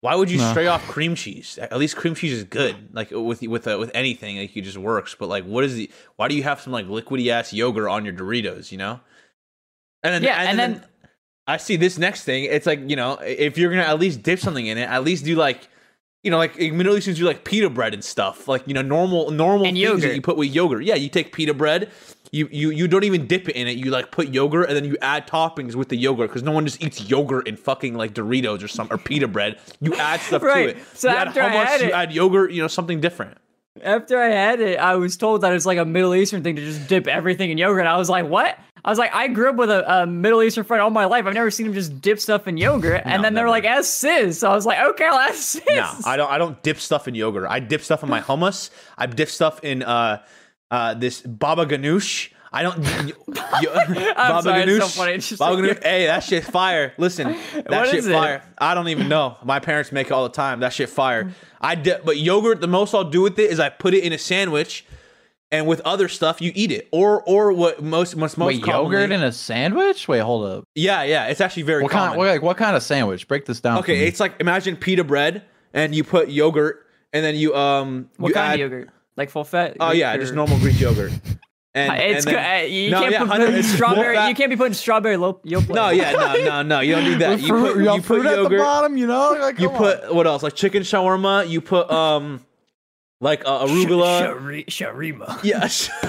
Why would you No. stray off cream cheese? At least cream cheese is good. Like with with uh, with anything, like it just works. But like, what is the? Why do you have some like liquidy ass yogurt on your Doritos? You know. And then Yeah, and then- I see this next thing. It's like you know, if you're gonna at least dip something in it, at least do like. You know, like Middle Easterns do like pita bread and stuff, like you know, normal normal And things that you put with yogurt. Yeah, you take pita bread, you you you don't even dip it in it. You like put yogurt and then you add toppings with the yogurt because no one just eats yogurt in fucking like Doritos or some or pita bread. You add stuff Right. to it. So you add after I hummus, had you add yogurt. You know, something different. After I had it, I was told that it's like a Middle Eastern thing to just dip everything in yogurt. I was like, what? I was like, I grew up with a, a Middle Eastern friend all my life. I've never seen him just dip stuff in yogurt. and then they were like, ask Sis. So I was like, okay, I'll ask Sis. No, I don't. I don't dip stuff in yogurt. I dip stuff in my hummus. I dip stuff in uh uh this baba ganoush. I don't. y- y- baba sorry, so ganoush. just baba like- ganoush. Hey, that shit fire. Listen, that What shit is it? I don't even know. My parents make it all the time. That shit fire. I dip, but yogurt. The most I'll do with it is I put it in a sandwich, and with other stuff you eat it. Or or what most most most Wait, commonly- yogurt in a sandwich? Wait, hold up. yeah yeah. It's actually very What common. kind? What, like, what kind of sandwich? Break this down. Okay, it's like imagine pita bread and you put yogurt and then you um What you kind add, of yogurt? Like full fat? Oh Greek yeah, or- just normal Greek yogurt. And, It's and good. then- Uh, you No, can't yeah, put put strawberry. You can't be putting strawberry lo- yolk. No, yeah, no, no, no. You don't do that. You put you put fruit at the yogurt. bottom, you know? Like, You come put what else? Like chicken shawarma. You put um like uh, arugula. Shari- Sharima. Yeah. sh-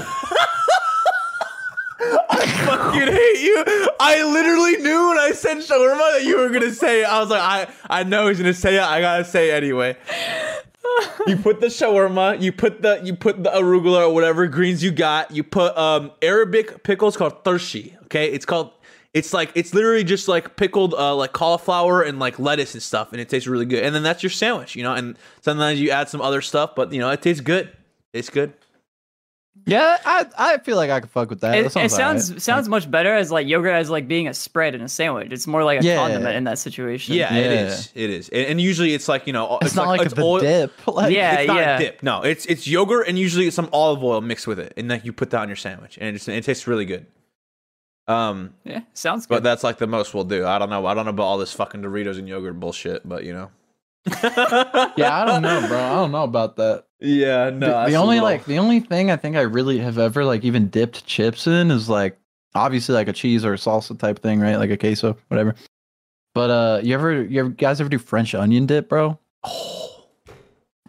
I fucking hate you. I literally knew when I said shawarma that you were gonna say it. I was like, I I know he's gonna say it. I gotta say it anyway. you put the shawarma, you put the you put the arugula or whatever greens you got. You put um Arabic pickles called thurshi. Okay, it's called. It's like it's literally just like pickled uh, like cauliflower and like lettuce and stuff, and it tastes really good. And then that's your sandwich, you know. And sometimes you add some other stuff, but you know it tastes good. It's good. Yeah, I I feel like I could fuck with that. It, That it sounds sounds sounds much better as like yogurt as like being a spread in a sandwich. It's more like a Yeah. condiment in that situation. Yeah, it Yeah. is. It is. And, and usually it's like you know It's, not like, it's the oil- dip. Like, Yeah, it's not yeah. a dip. No, it's it's yogurt and usually some olive oil mixed with it, and then you put that on your sandwich, and it's, it tastes really good. Um, yeah, sounds good. but that's like the most we'll do. I don't know. I don't know about all this fucking Doritos and yogurt bullshit, but you know. yeah, I don't know, bro. I don't know about that. Yeah, no. the, the only little- like the only thing I think I really have ever like even dipped chips in is like obviously like a cheese or a salsa type thing, right? Like a queso, whatever. But uh, you ever you ever guys ever do French onion dip, bro?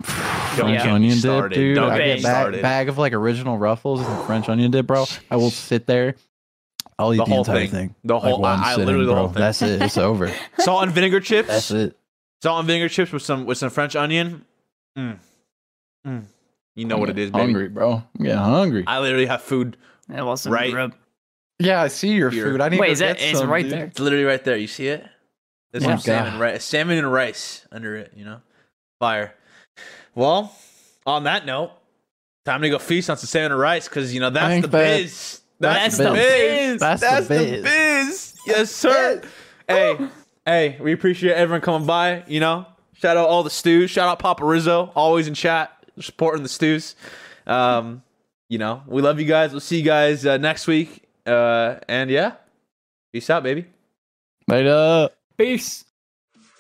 French get me onion dip, started. dude. Don't I get get bag, started. bag of like original Ruffles and French onion dip, bro. I will sit there. I'll eat The the, whole entire thing. thing. The whole- one I- I sitting, literally the bro. whole thing. That's it. It's over. salt and vinegar chips. That's it. Salt and vinegar chips with some with some French onion. Mm. Mm. You know what it is, baby. Hungry, bro. I'm getting hungry. I literally have food. Yeah, well, some Right. rub. yeah, I see your Here. food. I need Wait, to is that get it's right dude. there? It's literally right there. You see it? There's Yeah. some salmon, God. right? Salmon and rice under it. You know, fire. Well, on that note, time to go feast on some salmon and rice because you know that's think the that- biz. That's the the biz. biz. That's the That's the biz. biz. Yes, sir. hey, hey, we appreciate everyone coming by. You know, shout out all the stews. Shout out Papa Rizzo, always in chat, supporting the stews. Um, you know, we love you guys. We'll see you guys uh, next week. Uh, and yeah, peace out, baby. Later. Peace.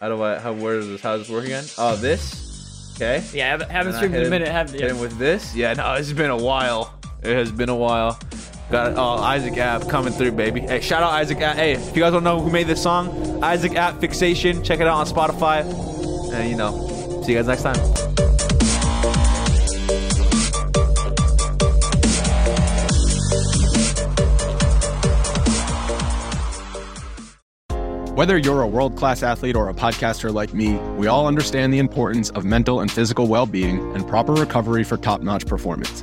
How do I? How where is this? How does this work again? Oh, this. Okay. Yeah, haven't, haven't And I streamed in a minute. Have Hit him with this. Yeah. No, it's been a while. It has been a while. Got. Oh, Isaac App coming through, baby. Hey, shout out Isaac App. Hey, if you guys don't know who made this song, Isaac App Fixation. Check it out on Spotify. And you know, see you guys next time. Whether you're a world class athlete or a podcaster like me, we all understand the importance of mental and physical well being and proper recovery for top notch performance.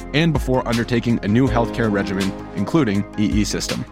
and before undertaking a new healthcare regimen, including EE system.